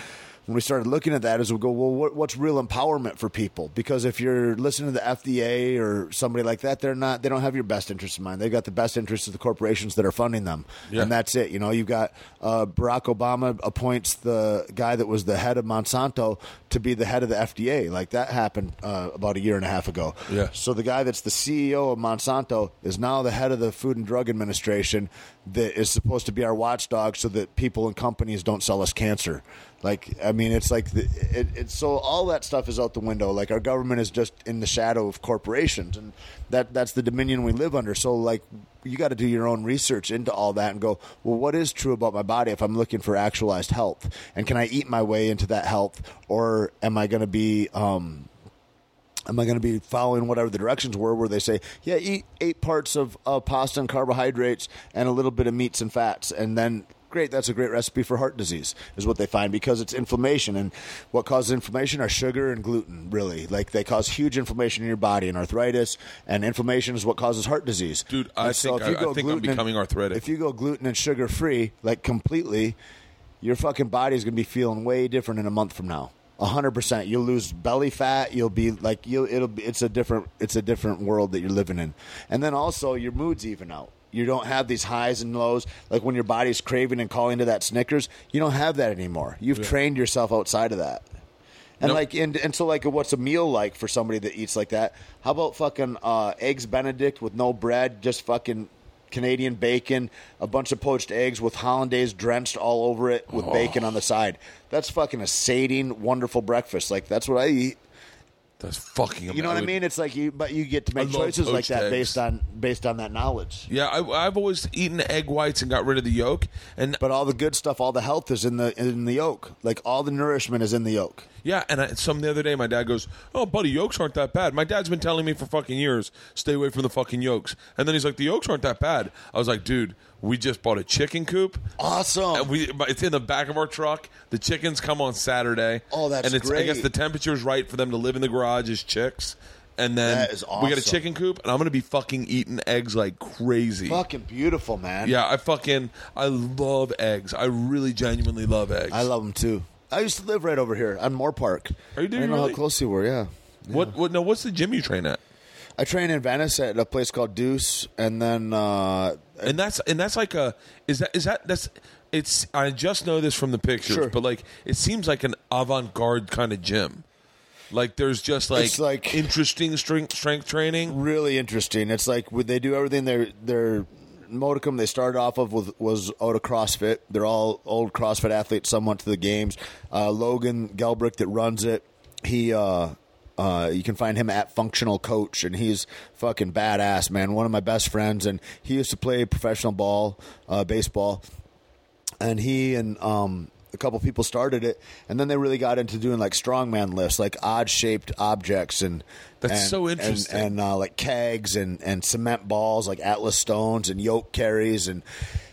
when we started looking at that is we go well what, what's real empowerment for people? Because if you're listening to the fda or somebody like that they're not they don't have your best interest in mind. They've got the best interests of the corporations that are funding them. Yeah. and that's it. You know you've got uh, barack obama appoints the guy that was the head of monsanto to be the head of the fda like that happened uh, about a year and a half ago. Yeah. so the guy that's the CEO of Monsanto is now the head of the Food and Drug Administration that is supposed to be our watchdog so that people and companies don't sell us cancer. Like I mean it's like the, it, so all that stuff is out the window. Like our government is just in the shadow of corporations and that that's the dominion we live under. So like you got to do your own research into all that and go, well, what is true about my body if I'm looking for actualized health? And can I eat my way into that health, or am I going to be um, am I going to be following whatever the directions were where they say, yeah, eat eight parts of uh, pasta and carbohydrates and a little bit of meats and fats, and then great, that's a great recipe for heart disease, is what they find because it's inflammation. And what causes inflammation are sugar and gluten, really. Like they cause huge inflammation in your body and arthritis, and inflammation is what causes heart disease. Dude, I And think- if you I- I go think I'm gluten becoming arthritic. If you go gluten and sugar free, like completely, your fucking body is going to be feeling way different in a month from now. A hundred percent. You'll lose belly fat. You'll be like you. It'll be. It's a different. It's a different world that you're living in. And then also your moods even out. You don't have these highs and lows. Like when your body's craving and calling to that Snickers, you don't have that anymore. You've trained yourself outside of that. And Nope. like, and, and so like, what's a meal like for somebody that eats like that? How about fucking uh, eggs Benedict with no bread, just fucking Canadian bacon, a bunch of poached eggs with hollandaise drenched all over it with oh. bacon on the side. That's fucking a sating, wonderful breakfast. Like that's what I eat. That's fucking. You know what I mean? It's like you, but you get to make choices like that eggs. based on based on that knowledge. Yeah, I, I've always eaten egg whites and got rid of the yolk, and But all the good stuff, all the health is in the in the yolk. Like all the nourishment is in the yolk. Yeah, and I, some the other day, my dad goes, "Oh, buddy, yolks aren't that bad." My dad's been telling me for fucking years, "Stay away from the fucking yolks." And then he's like, "The yolks aren't that bad." I was like, "Dude, we just bought a chicken coop. Awesome. And we, it's in the back of our truck. The chickens come on Saturday. Oh, that's and it's, I guess great. the temperature's right for them to live in the garage as chicks. And then is we got a chicken coop, and I'm gonna be fucking eating eggs like crazy. Fucking beautiful, man. Yeah, I fucking I love eggs. I really genuinely love eggs. I love them too. I used to live right over here on Moorpark. Are you doing I didn't know really? how close you were. Yeah. What? What? No. What's the gym you train at? I train in Venice at a place called Deuce, and then uh, And that's and that's like a is that is that that's it's I just know this from the pictures, Sure. but like it seems like an avant-garde kind of gym. Like there's just like, It's like- interesting strength strength training. really interesting. It's like would they do everything their their modicum they started off of was, was out of CrossFit. They're all old CrossFit athletes. Some went to the games. Uh, Logan Gelbrich that runs it. He uh, uh, you can find him at Functional Coach, and he's fucking badass, man. One of my best friends, and he used to play professional ball, uh, baseball, and he and um, a couple people started it, and then they really got into doing like strongman lifts, like odd shaped objects, and That's and- so interesting. and, uh, like kegs and and cement balls, like Atlas stones and yoke carries, and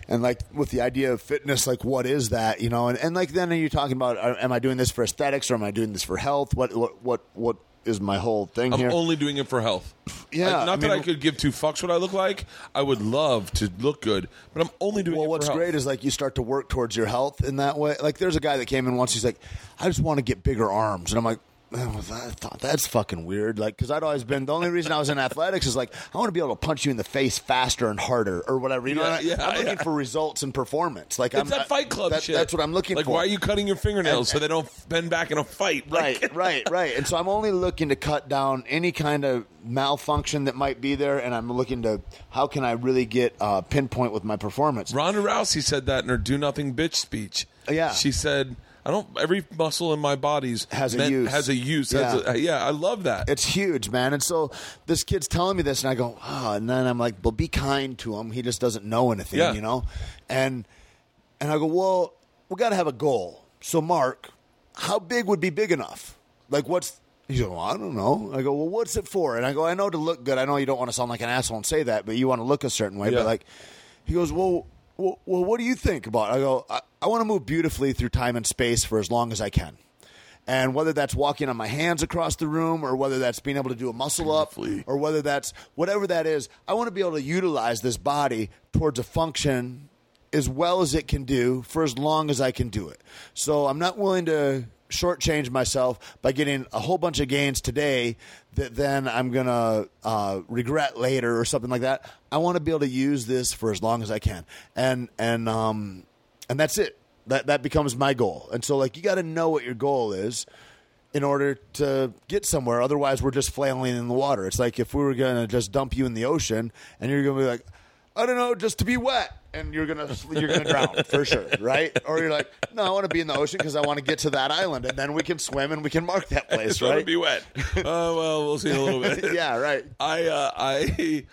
and like with the idea of fitness, like what is that, you know? And and like then are you talking about, uh, am I doing this for aesthetics or am I doing this for health? What what what what is my whole thing I'm here? only doing it for health. Yeah, Like, not I that I could give two fucks what I look like. I would love to look good, but I'm only doing Well, it what's for health. great is like you start to work towards your health in that way. Like there's a guy that came in once. He's like, I just want to get bigger arms, and I'm like. "Oh, I thought that's fucking weird. Like, because I'd always been the only reason I was in athletics is like I want to be able to punch you in the face faster and harder or whatever. You know, what I- yeah, I'm looking yeah. for results and performance. Like, It's I'm that Fight Club that- shit. That's what I'm looking like, for. why are you cutting your fingernails so they don't bend back in a fight? Like- Right, right, right. And so I'm only looking to cut down any kind of malfunction that might be there, and I'm looking to how can I really get uh, pinpoint with my performance. Ronda Rousey said that in her "Do Nothing Bitch" speech. Yeah. she said, "I don't. Every muscle in my body's Has a use. Has a use. Has Yeah. a- yeah, I love that. It's huge, man. And so this kid's telling me this, and I go, oh, and then I'm like, well, be kind to him. He just doesn't know anything, Yeah. you know. And and I go, well, we got to have a goal. So, Mark, how big would be big enough? Like, what's He's like, well, I don't know. I go, well, what's it for? And I go, I know to look good. I know you don't want to sound like an asshole and say that, but you want to look a certain way. Yeah. But like, he goes, well, well, well, what do you think about? It? I go, I, I want to move beautifully through time and space for as long as I can. And whether that's walking on my hands across the room, or whether that's being able to do a muscle up, or whether that's whatever that is, I want to be able to utilize this body towards a function as well as it can do for as long as I can do it. So I'm not willing to shortchange myself by getting a whole bunch of gains today that then I'm gonna uh, regret later or something like that. I want to be able to use this for as long as I can, and and um, and that's it. That that becomes my goal. And so like you got to know what your goal is in order to get somewhere. Otherwise, we're just flailing in the water. It's like if we were going to just dump you in the ocean and you're going to be like, I don't know, just to be wet, and you're gonna you're gonna drown for sure, right? Or you're like, no, I want to be in the ocean because I want to get to that island, and then we can swim and we can mark that place, It's right? be wet. uh, well, we'll see in a little bit. yeah, right. I uh, I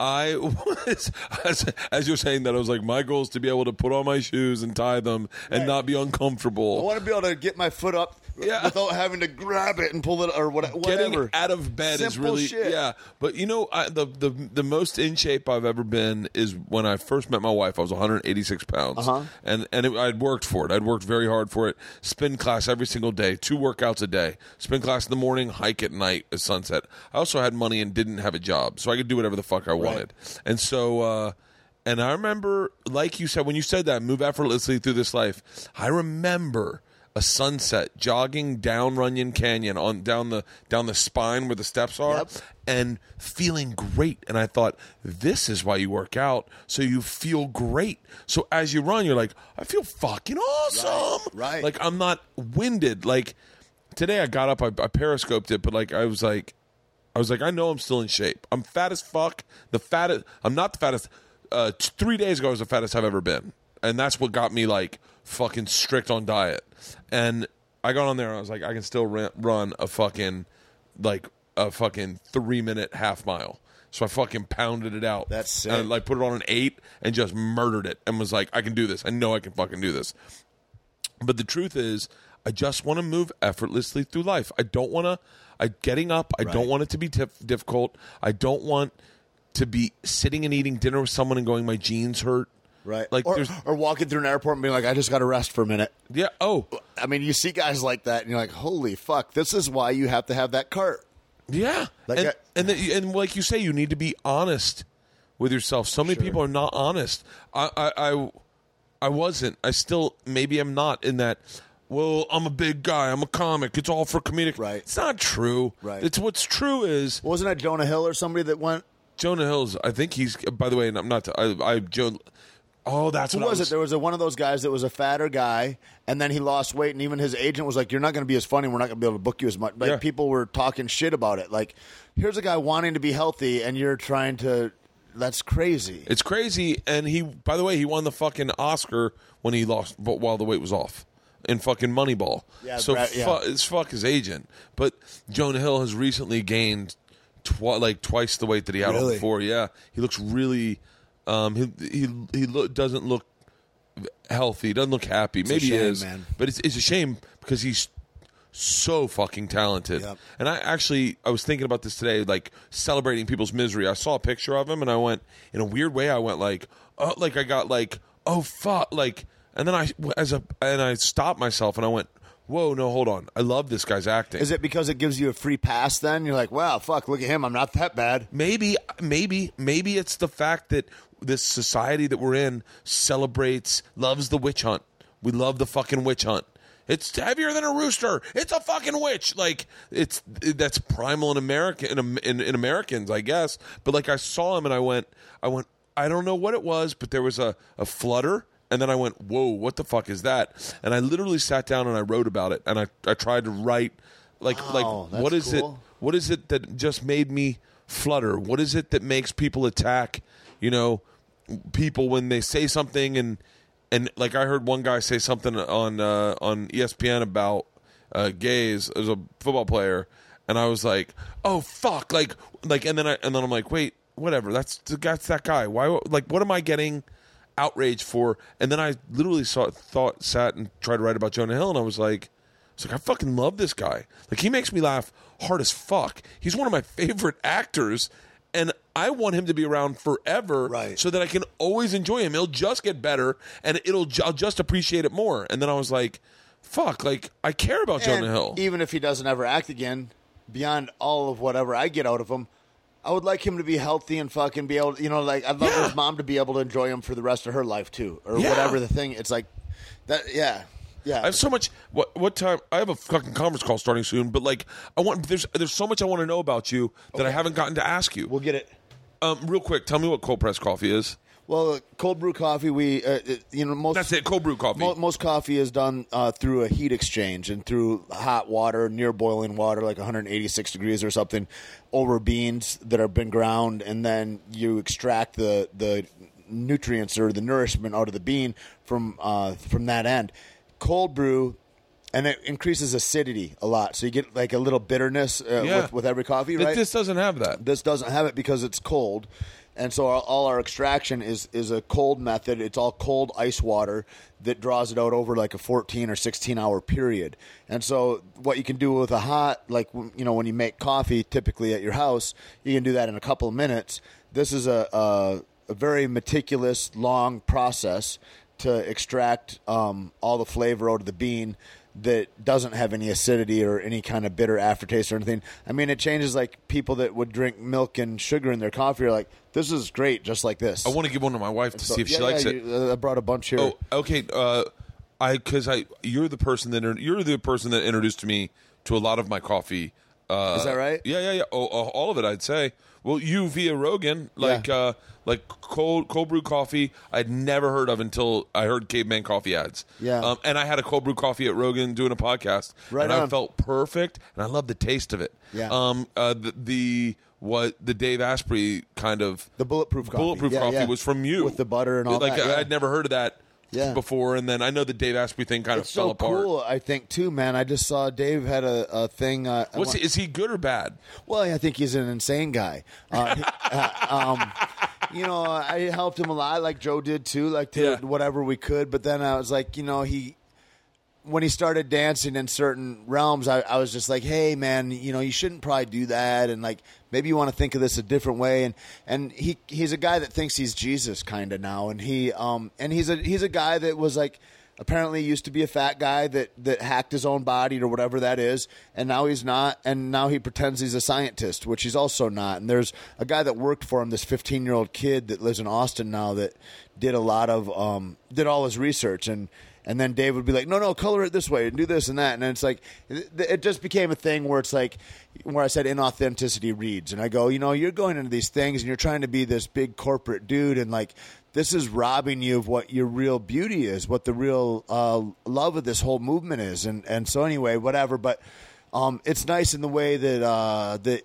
I was as, as you're saying that I was like my goal is to be able to put on my shoes and tie them and Right. not be uncomfortable. I want to be able to get my foot up Yeah. without having to grab it and pull it or whatever. Getting out of bed is really shit. yeah. But you know, I, the the the most in shape I've ever been is when I first met my wife. I was 186 pounds, Uh-huh. and and it, I'd worked for it. I'd worked very hard for it. Spin class every single day, two workouts a day. Spin class in the morning, hike at night at sunset. I also had money and didn't have a job, so I could do whatever the fuck I wanted. And so. uh and I remember, like you said, when you said that, move effortlessly through this life. I remember a sunset jogging down Runyon Canyon on down the down the spine where the steps are, Yep. and feeling great. And I thought, this is why you work out, so you feel great. So as you run, you're like, I feel fucking awesome. right. Like I'm not winded. Like today, I got up, I, I periscoped it, but like I was like. I was like, I know I'm still in shape. I'm fat as fuck. The fattest. I'm not the fattest. Uh, t- three days ago, I was the fattest I've ever been, and that's what got me like fucking strict on diet. And I got on there, and I was like, I can still run, run a fucking like a fucking three minute half mile. So I fucking pounded it out. That's sick. And I, like put it on an eight and just murdered it and was like, I can do this. I know I can fucking do this. But the truth is, I just want to move effortlessly through life. I don't want to. I getting up. I don't want it to be tif- difficult. I don't want to be sitting and eating dinner with someone and going, my jeans hurt. Right. Like or, there's or walking through an airport and being like, I just got to rest for a minute. yeah. Oh I mean, you see guys like that, and you're like, holy fuck, this is why you have to have that cart. yeah. Like and I- and, the, and like you say, you need to be honest with yourself. So many people are not honest. I, I I I wasn't. I still maybe I'm not in that. Well, I'm a big guy. I'm a comic. It's all for comedic. Right. It's not true. Right. It's what's true is Wasn't that Jonah Hill or somebody that went? Jonah Hill's. I think he's. By the way, and I'm not. I, I Joe. Oh, that's Who what I was it? There was a, one of those guys that was a fatter guy, and then he lost weight, and even his agent was like, "You're not going to be as funny. We're not going to be able to book you as much." Like Yeah. people were talking shit about it. Like, here's a guy wanting to be healthy, and you're trying to. That's crazy. It's crazy, and he. By the way, he won the fucking Oscar when he lost, but while the weight was off, in fucking Moneyball. Yeah, so Brad- yeah. fu- it's fuck his agent. But Jonah Hill has recently gained twi- like twice the weight that he had Really? before. Yeah, he looks really. Um, he he he lo- doesn't look healthy. He doesn't look happy. a Maybe he shame, is, man. but it's it's a shame because he's so fucking talented. Yep. And I actually I was thinking about this today, like celebrating people's misery. I saw a picture of him and I went in a weird way. I went like, oh, like I got like, oh fuck, like, and then I as a and I stopped myself and I went, whoa, no, hold on, I love this guy's acting. Is it because it gives you a free pass? Then you're like, "Wow, fuck, look at him. I'm not that bad." maybe maybe maybe it's the fact that this society that we're in celebrates loves the witch hunt. We love the fucking witch hunt. It's heavier than a rooster. It's a fucking witch. Like it's that's primal in american in, in, in americans i guess. But like i saw him and i went i went i don't know what it was but there was a, a flutter. And then i went whoa what the fuck is that? And i literally sat down and i wrote about it. And i, I tried to write like Wow, like what is cool. it what is it that just made me flutter? What is it that makes people attack, you know, people when they say something and and like I heard one guy say something on uh, on ESPN about uh, gays as a football player, and I was like, oh fuck, like like, and then I and then I'm like, wait, whatever, that's that's that guy. Why like what am I getting? outraged for and then I literally saw thought sat and tried to write about Jonah Hill and I was like it's like I fucking love this guy. Like he makes me laugh hard as fuck. He's one of my favorite actors, and I want him to be around forever, Right. So that I can always enjoy him. He'll just get better, and it'll I'll just appreciate it more. And then I was like, fuck, like I care about Jonah Hill. Even if he doesn't ever act again, beyond all of whatever I get out of him, I would like him to be healthy and fucking be able, you know, like I'd love Yeah. his mom to be able to enjoy him for the rest of her life too, or Yeah. whatever the thing. It's like that, yeah, yeah. I have so much. What what time? I have a fucking conference call starting soon, but like I want. There's there's so much I want to know about you that I haven't gotten to ask you. we'll get it. Um, real quick, tell me what cold press coffee is. Well, cold brew coffee, we, uh, it- you know, most That's it, cold brew coffee. Mo- most coffee is done uh, through a heat exchange and through hot water, near boiling water, like 186 degrees or something, over beans that have been ground, and then you extract the the nutrients or the nourishment out of the bean from uh, from that end. Cold brew. And it increases acidity a lot, so you get like a little bitterness uh, Yeah. with, with every coffee, right? This doesn't have that. this doesn't have it because it's cold and so our, all our extraction is is a cold method it's all cold ice water that draws it out over like a 14 or 16 hour period and so what you can do with a hot like you know when you make coffee typically at your house you can do that in a couple of minutes this is a, a, a very meticulous long process to extract um, all the flavor out of the bean that doesn't have any acidity or any kind of bitter aftertaste or anything. I mean, it changes like people that would drink milk and sugar in their coffee are like, this is great, just like this. I want to give one to my wife to So- see if yeah, she likes yeah, it. you- uh, I brought a bunch here. Oh, okay. Uh, I because I you're the person that you're the person that introduced me to a lot of my coffee. Uh, Is that right? Yeah, yeah, yeah. Oh, oh, all of it, I'd say. Well, you via Rogan, like Yeah. uh, like cold cold brew coffee, I'd never heard of until I heard Caveman Coffee ads. Yeah. um, and I had a cold brew coffee at Rogan doing a podcast, Right and I felt perfect, and I love the taste of it. Yeah. Um. Uh. The, the what the Dave Asprey kind of The bulletproof coffee. bulletproof Yeah, coffee yeah. was from you With the butter and all like that, yeah. I'd never heard of that Yeah. before, and then I know the Dave Asprey thing kind It's of fell so apart. cool, I think, too, man. I just saw Dave had a, a thing. Uh, What's he, is he good or bad? Well, I think he's an insane guy. Uh, uh, um, you know, I helped him a lot, like Joe did too, like to Yeah. whatever we could. But then I was like, you know, he when he started dancing in certain realms, I, I was just like, hey, man, you know, you shouldn't probably do that, and like maybe you want to think of this a different way. And and he he's a guy that thinks he's Jesus kind of now, and he um and he's a he's a guy that was like apparently used to be a fat guy that that hacked his own body or whatever that is. And now he's not. And now he pretends he's a scientist which he's also not. And there's a guy that worked for him this 15 year old kid that lives in austin now that did a lot of um did all his research. And and then Dave would be like, "No, no, color it this way and do this and that." And then it's like, it, it just became a thing where it's like, where I said inauthenticity reads, and I go, you know, you're going into these things and you're trying to be this big corporate dude, and like, this is robbing you of what your real beauty is, what the real uh, love of this whole movement is, and and so anyway, whatever. But um, it's nice in the way that uh, that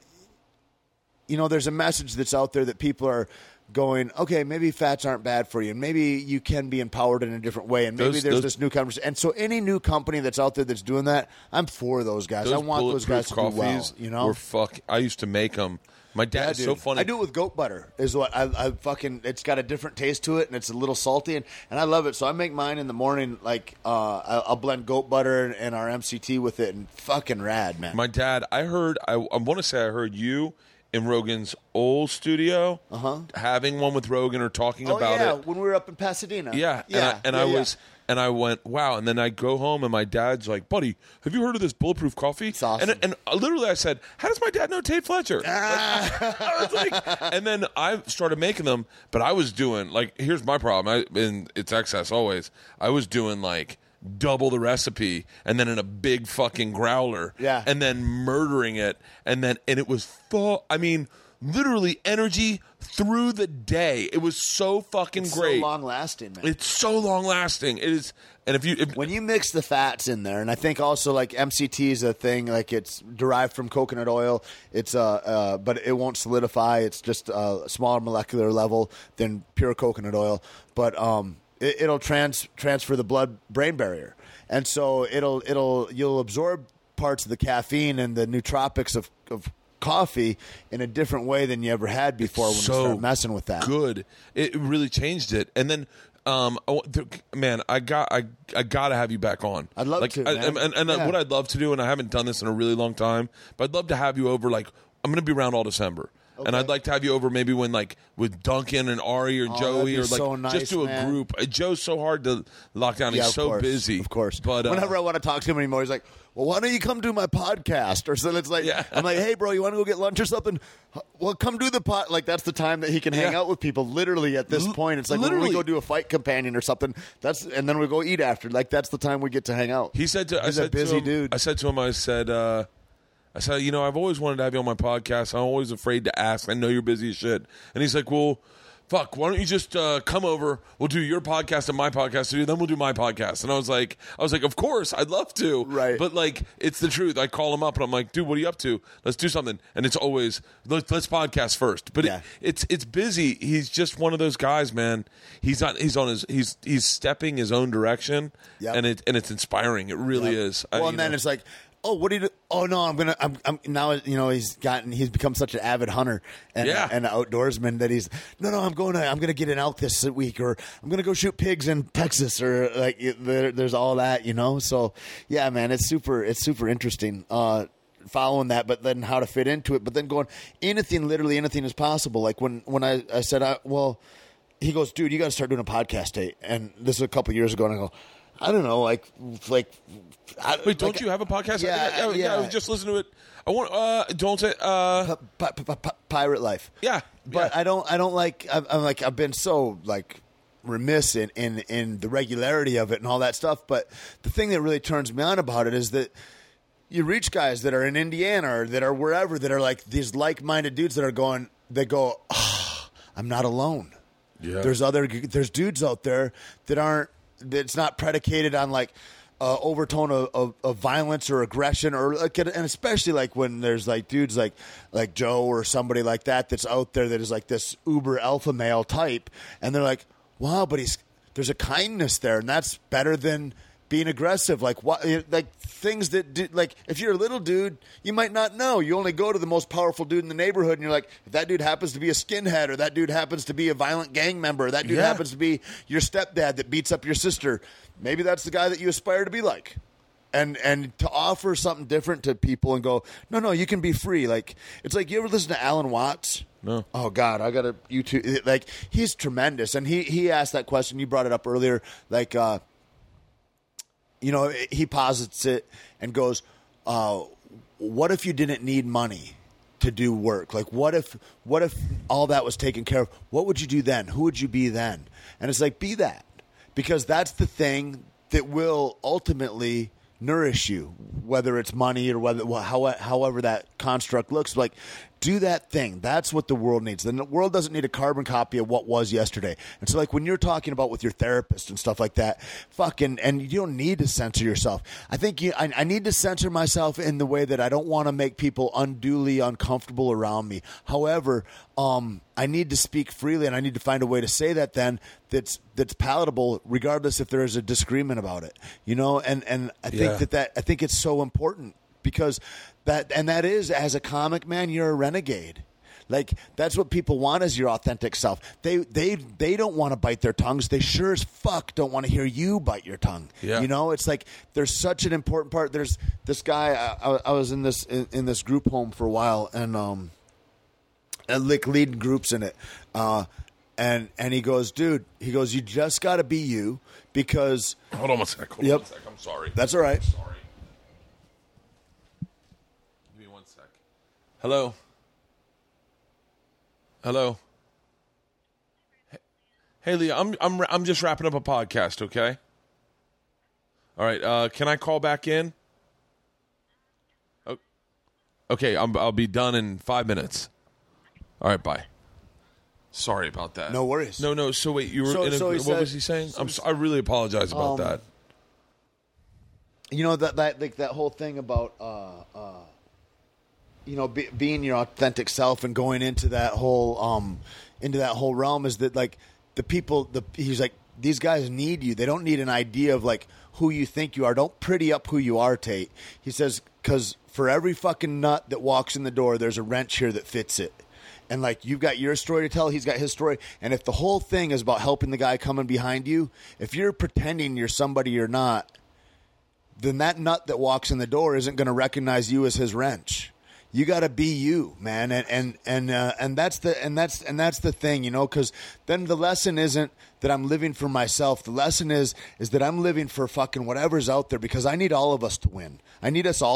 you know, there's a message that's out there that people are going, okay, maybe fats aren't bad for you, and maybe you can be empowered in a different way, and maybe Those- there's those- this new conversation. And so, any new company that's out there that's doing that, I'm for those guys. I want those guys to do well. You know, were fuck. I used to make them. My Yeah, dad's so funny. I do it with goat butter. Is what I, I fucking. It's got a different taste to it, and it's a little salty, and, and I love it. So I make mine in the morning. Like uh, I'll, I'll blend goat butter and, and our MCT with it, and fucking rad, man. My dad, I heard, I, I want to say I heard you in Rogan's old studio having one with Rogan or talking Uh-huh. oh about yeah, it. when we were up in Pasadena. Yeah, yeah, and I, and yeah, I yeah. was, and I went, wow. And then I go home, and my dad's like, "Buddy, have you heard of this bulletproof coffee?" It's awesome. And, and uh, literally, I said, "How does my dad know Tait Fletcher?" Like, I was like, and then I started making them, but I was doing like, here's my problem, I, and it's excess always. I was doing like double the recipe, and then in a big fucking growler, Yeah. and then murdering it, and then and it was full. I mean. Literally energy through the day. It was so fucking It's great. so long lasting, man. It's so long lasting. It is, and if you, if, when you mix the fats in there, and I think also like MCT is a thing, like it's derived from coconut oil. It's uh, uh but it won't solidify. It's just a smaller molecular level than pure coconut oil, but um, it, it'll trans transfer the blood brain barrier, and so it'll it'll you'll absorb parts of the caffeine and the nootropics of of coffee in a different way than you ever had before when so you start messing with that. good. It really changed it. And then, um, I, man, I got, I, I got to have you back on. I'd love like, to, I- man. and and Yeah. what I'd love to do, and I haven't done this in a really long time, but I'd love to have you over. Like, I'm going to be around all December. And I'd like to have you over maybe when like with Duncan and Ari or Oh, Joey or like so nice, just do a man. group. Uh, Joe's so hard to lock down. Yeah, He's so course, busy, Of course. But uh, whenever I want to talk to him anymore, he's like, "Well, why don't you come do my podcast?" Or so it's like, Yeah. I'm like, "Hey, bro, you want to go get lunch or something?" Well, come do the pot. Like that's the time that he can hang Yeah. out with people. Literally at this L- point, it's like when we go do a fight companion or something. That's and then we go eat after. Like that's the time we get to hang out. He said to I He's a said busy to him, dude. I said to him, I said, uh, I said, you know, I've always wanted to have you on my podcast. I'm always afraid to ask. I know you're busy as shit. And he's like, well, fuck, why don't you just uh, come over? We'll do your podcast and my podcast, and then we'll do my podcast. And I was like, I was like, of course, I'd love to. Right. But like, it's the truth. I call him up and I'm like, dude, what are you up to? Let's do something. And it's always let's, let's podcast first. But Yeah. it, it's it's busy. He's just one of those guys, man. He's on he's on his he's he's stepping his own direction, Yep. and it and it's inspiring. It really is. I- Well, you and then know. it's like, oh, what do you? Oh no, I'm gonna. I'm, I'm now. You know, he's gotten. He's become such an avid hunter and Yeah. and outdoorsman that he's. No, no, I'm going to. I'm going to get an elk this week, or I'm going to go shoot pigs in Texas, or like there, there's all that, you know. So yeah, man, it's super. It's super interesting. Uh, following that but then how to fit into it but then going anything literally anything is possible like when when i, I said I, well he goes, dude, you got to start doing a podcast date. And this is a couple years ago, and I go, I don't know, like, like, I, Wait, don't like, you have a podcast? Yeah, I, I, yeah. I was just listening to it. I want. Uh, don't say. Uh, Pi- pi- pi- pi- pirate life? Yeah, but yeah. I don't, I don't like. I'm, I'm like, I've been so like remiss in, in in the regularity of it and all that stuff. But the thing that really turns me on about it is that you reach guys that are in Indiana or that are wherever that are like these like-minded dudes that are going. They go, "Ah, I'm not alone. Yeah. There's other there's dudes out there that aren't that's not predicated on like uh, overtone of, of, of violence or aggression or like and especially like when there's like dudes like like Joe or somebody like that that's out there that is like this uber alpha male type and they're like wow but he's there's a kindness there, and that's better than being aggressive. Like what? Like things that do, like if you're a little dude, you might not know. You only go to the most powerful dude in the neighborhood, and you're like, if that dude happens to be a skinhead, or that dude happens to be a violent gang member, or that dude Yeah. happens to be your stepdad that beats up your sister, maybe that's the guy that you aspire to be like and and to offer something different to people and go no no you can be free like it's like you ever listen to alan watts No. oh god i gotta youtube like he's tremendous and he he asked that question you brought it up earlier like uh you know he posits it and goes uh what if you didn't need money to do work? Like what if what if all that was taken care of? What would you do then? Who would you be then? And it's like be that. Because that's the thing that will ultimately nourish you whether it's money or whether well, how, however that construct looks like do that thing. That's what the world needs. The world doesn't need a carbon copy of what was yesterday. And so like when you're talking about with your therapist and stuff like that fucking and you don't need to censor yourself. I think you i, I need to censor myself in the way that i don't want to make people unduly uncomfortable around me. However um I need to speak freely, and I need to find a way to say that then that's that's palatable, regardless if there is a disagreement about it. You know, and and I think Yeah. that that I think it's so important because that and that is as a comic man, you're a renegade. Like that's what people want is your authentic self. They they they don't want to bite their tongues. They sure as fuck don't want to hear you bite your tongue. Yeah. You know, it's like there's such an important part. There's this guy. I, I, was in this in, in this group home for a while, and um, and like leading groups in it. Uh, and and he goes, dude, he goes, you just got to be you because Hold on one sec. Hold Yep. on one sec. I'm sorry. that's all right. sorry. Give me one sec. Hello. Hello. Hey- Leah, I'm I'm I'm just wrapping up a podcast. Okay. All right. Uh, can I call back in? Okay, I'm, I'll be done in five minutes. All right, bye. Sorry about that. No worries. No, no. So wait, you were. So- in a, so what said- was he saying? I'm. So, I really apologize about Um, that. you know that that like that whole thing about uh, uh, you know be, being your authentic self and going into that whole um into that whole realm is that like the people the he's like these guys need you. They don't need an idea of like who you think you are. Don't pretty up who you are Tait. He says because for every fucking nut that walks in the door there's a wrench here that fits it. And like you've got your story to tell he's got his story. And if the whole thing is about helping the guy coming behind you if you're pretending you're somebody you're not then that nut that walks in the door isn't going to recognize you as his wrench. You got to be you, man, and and and uh, and that's the and that's and that's the thing, you know, because then the lesson isn't that I'm living for myself. The lesson is is that I'm living for fucking whatever's out there because I need all of us to win. I need us all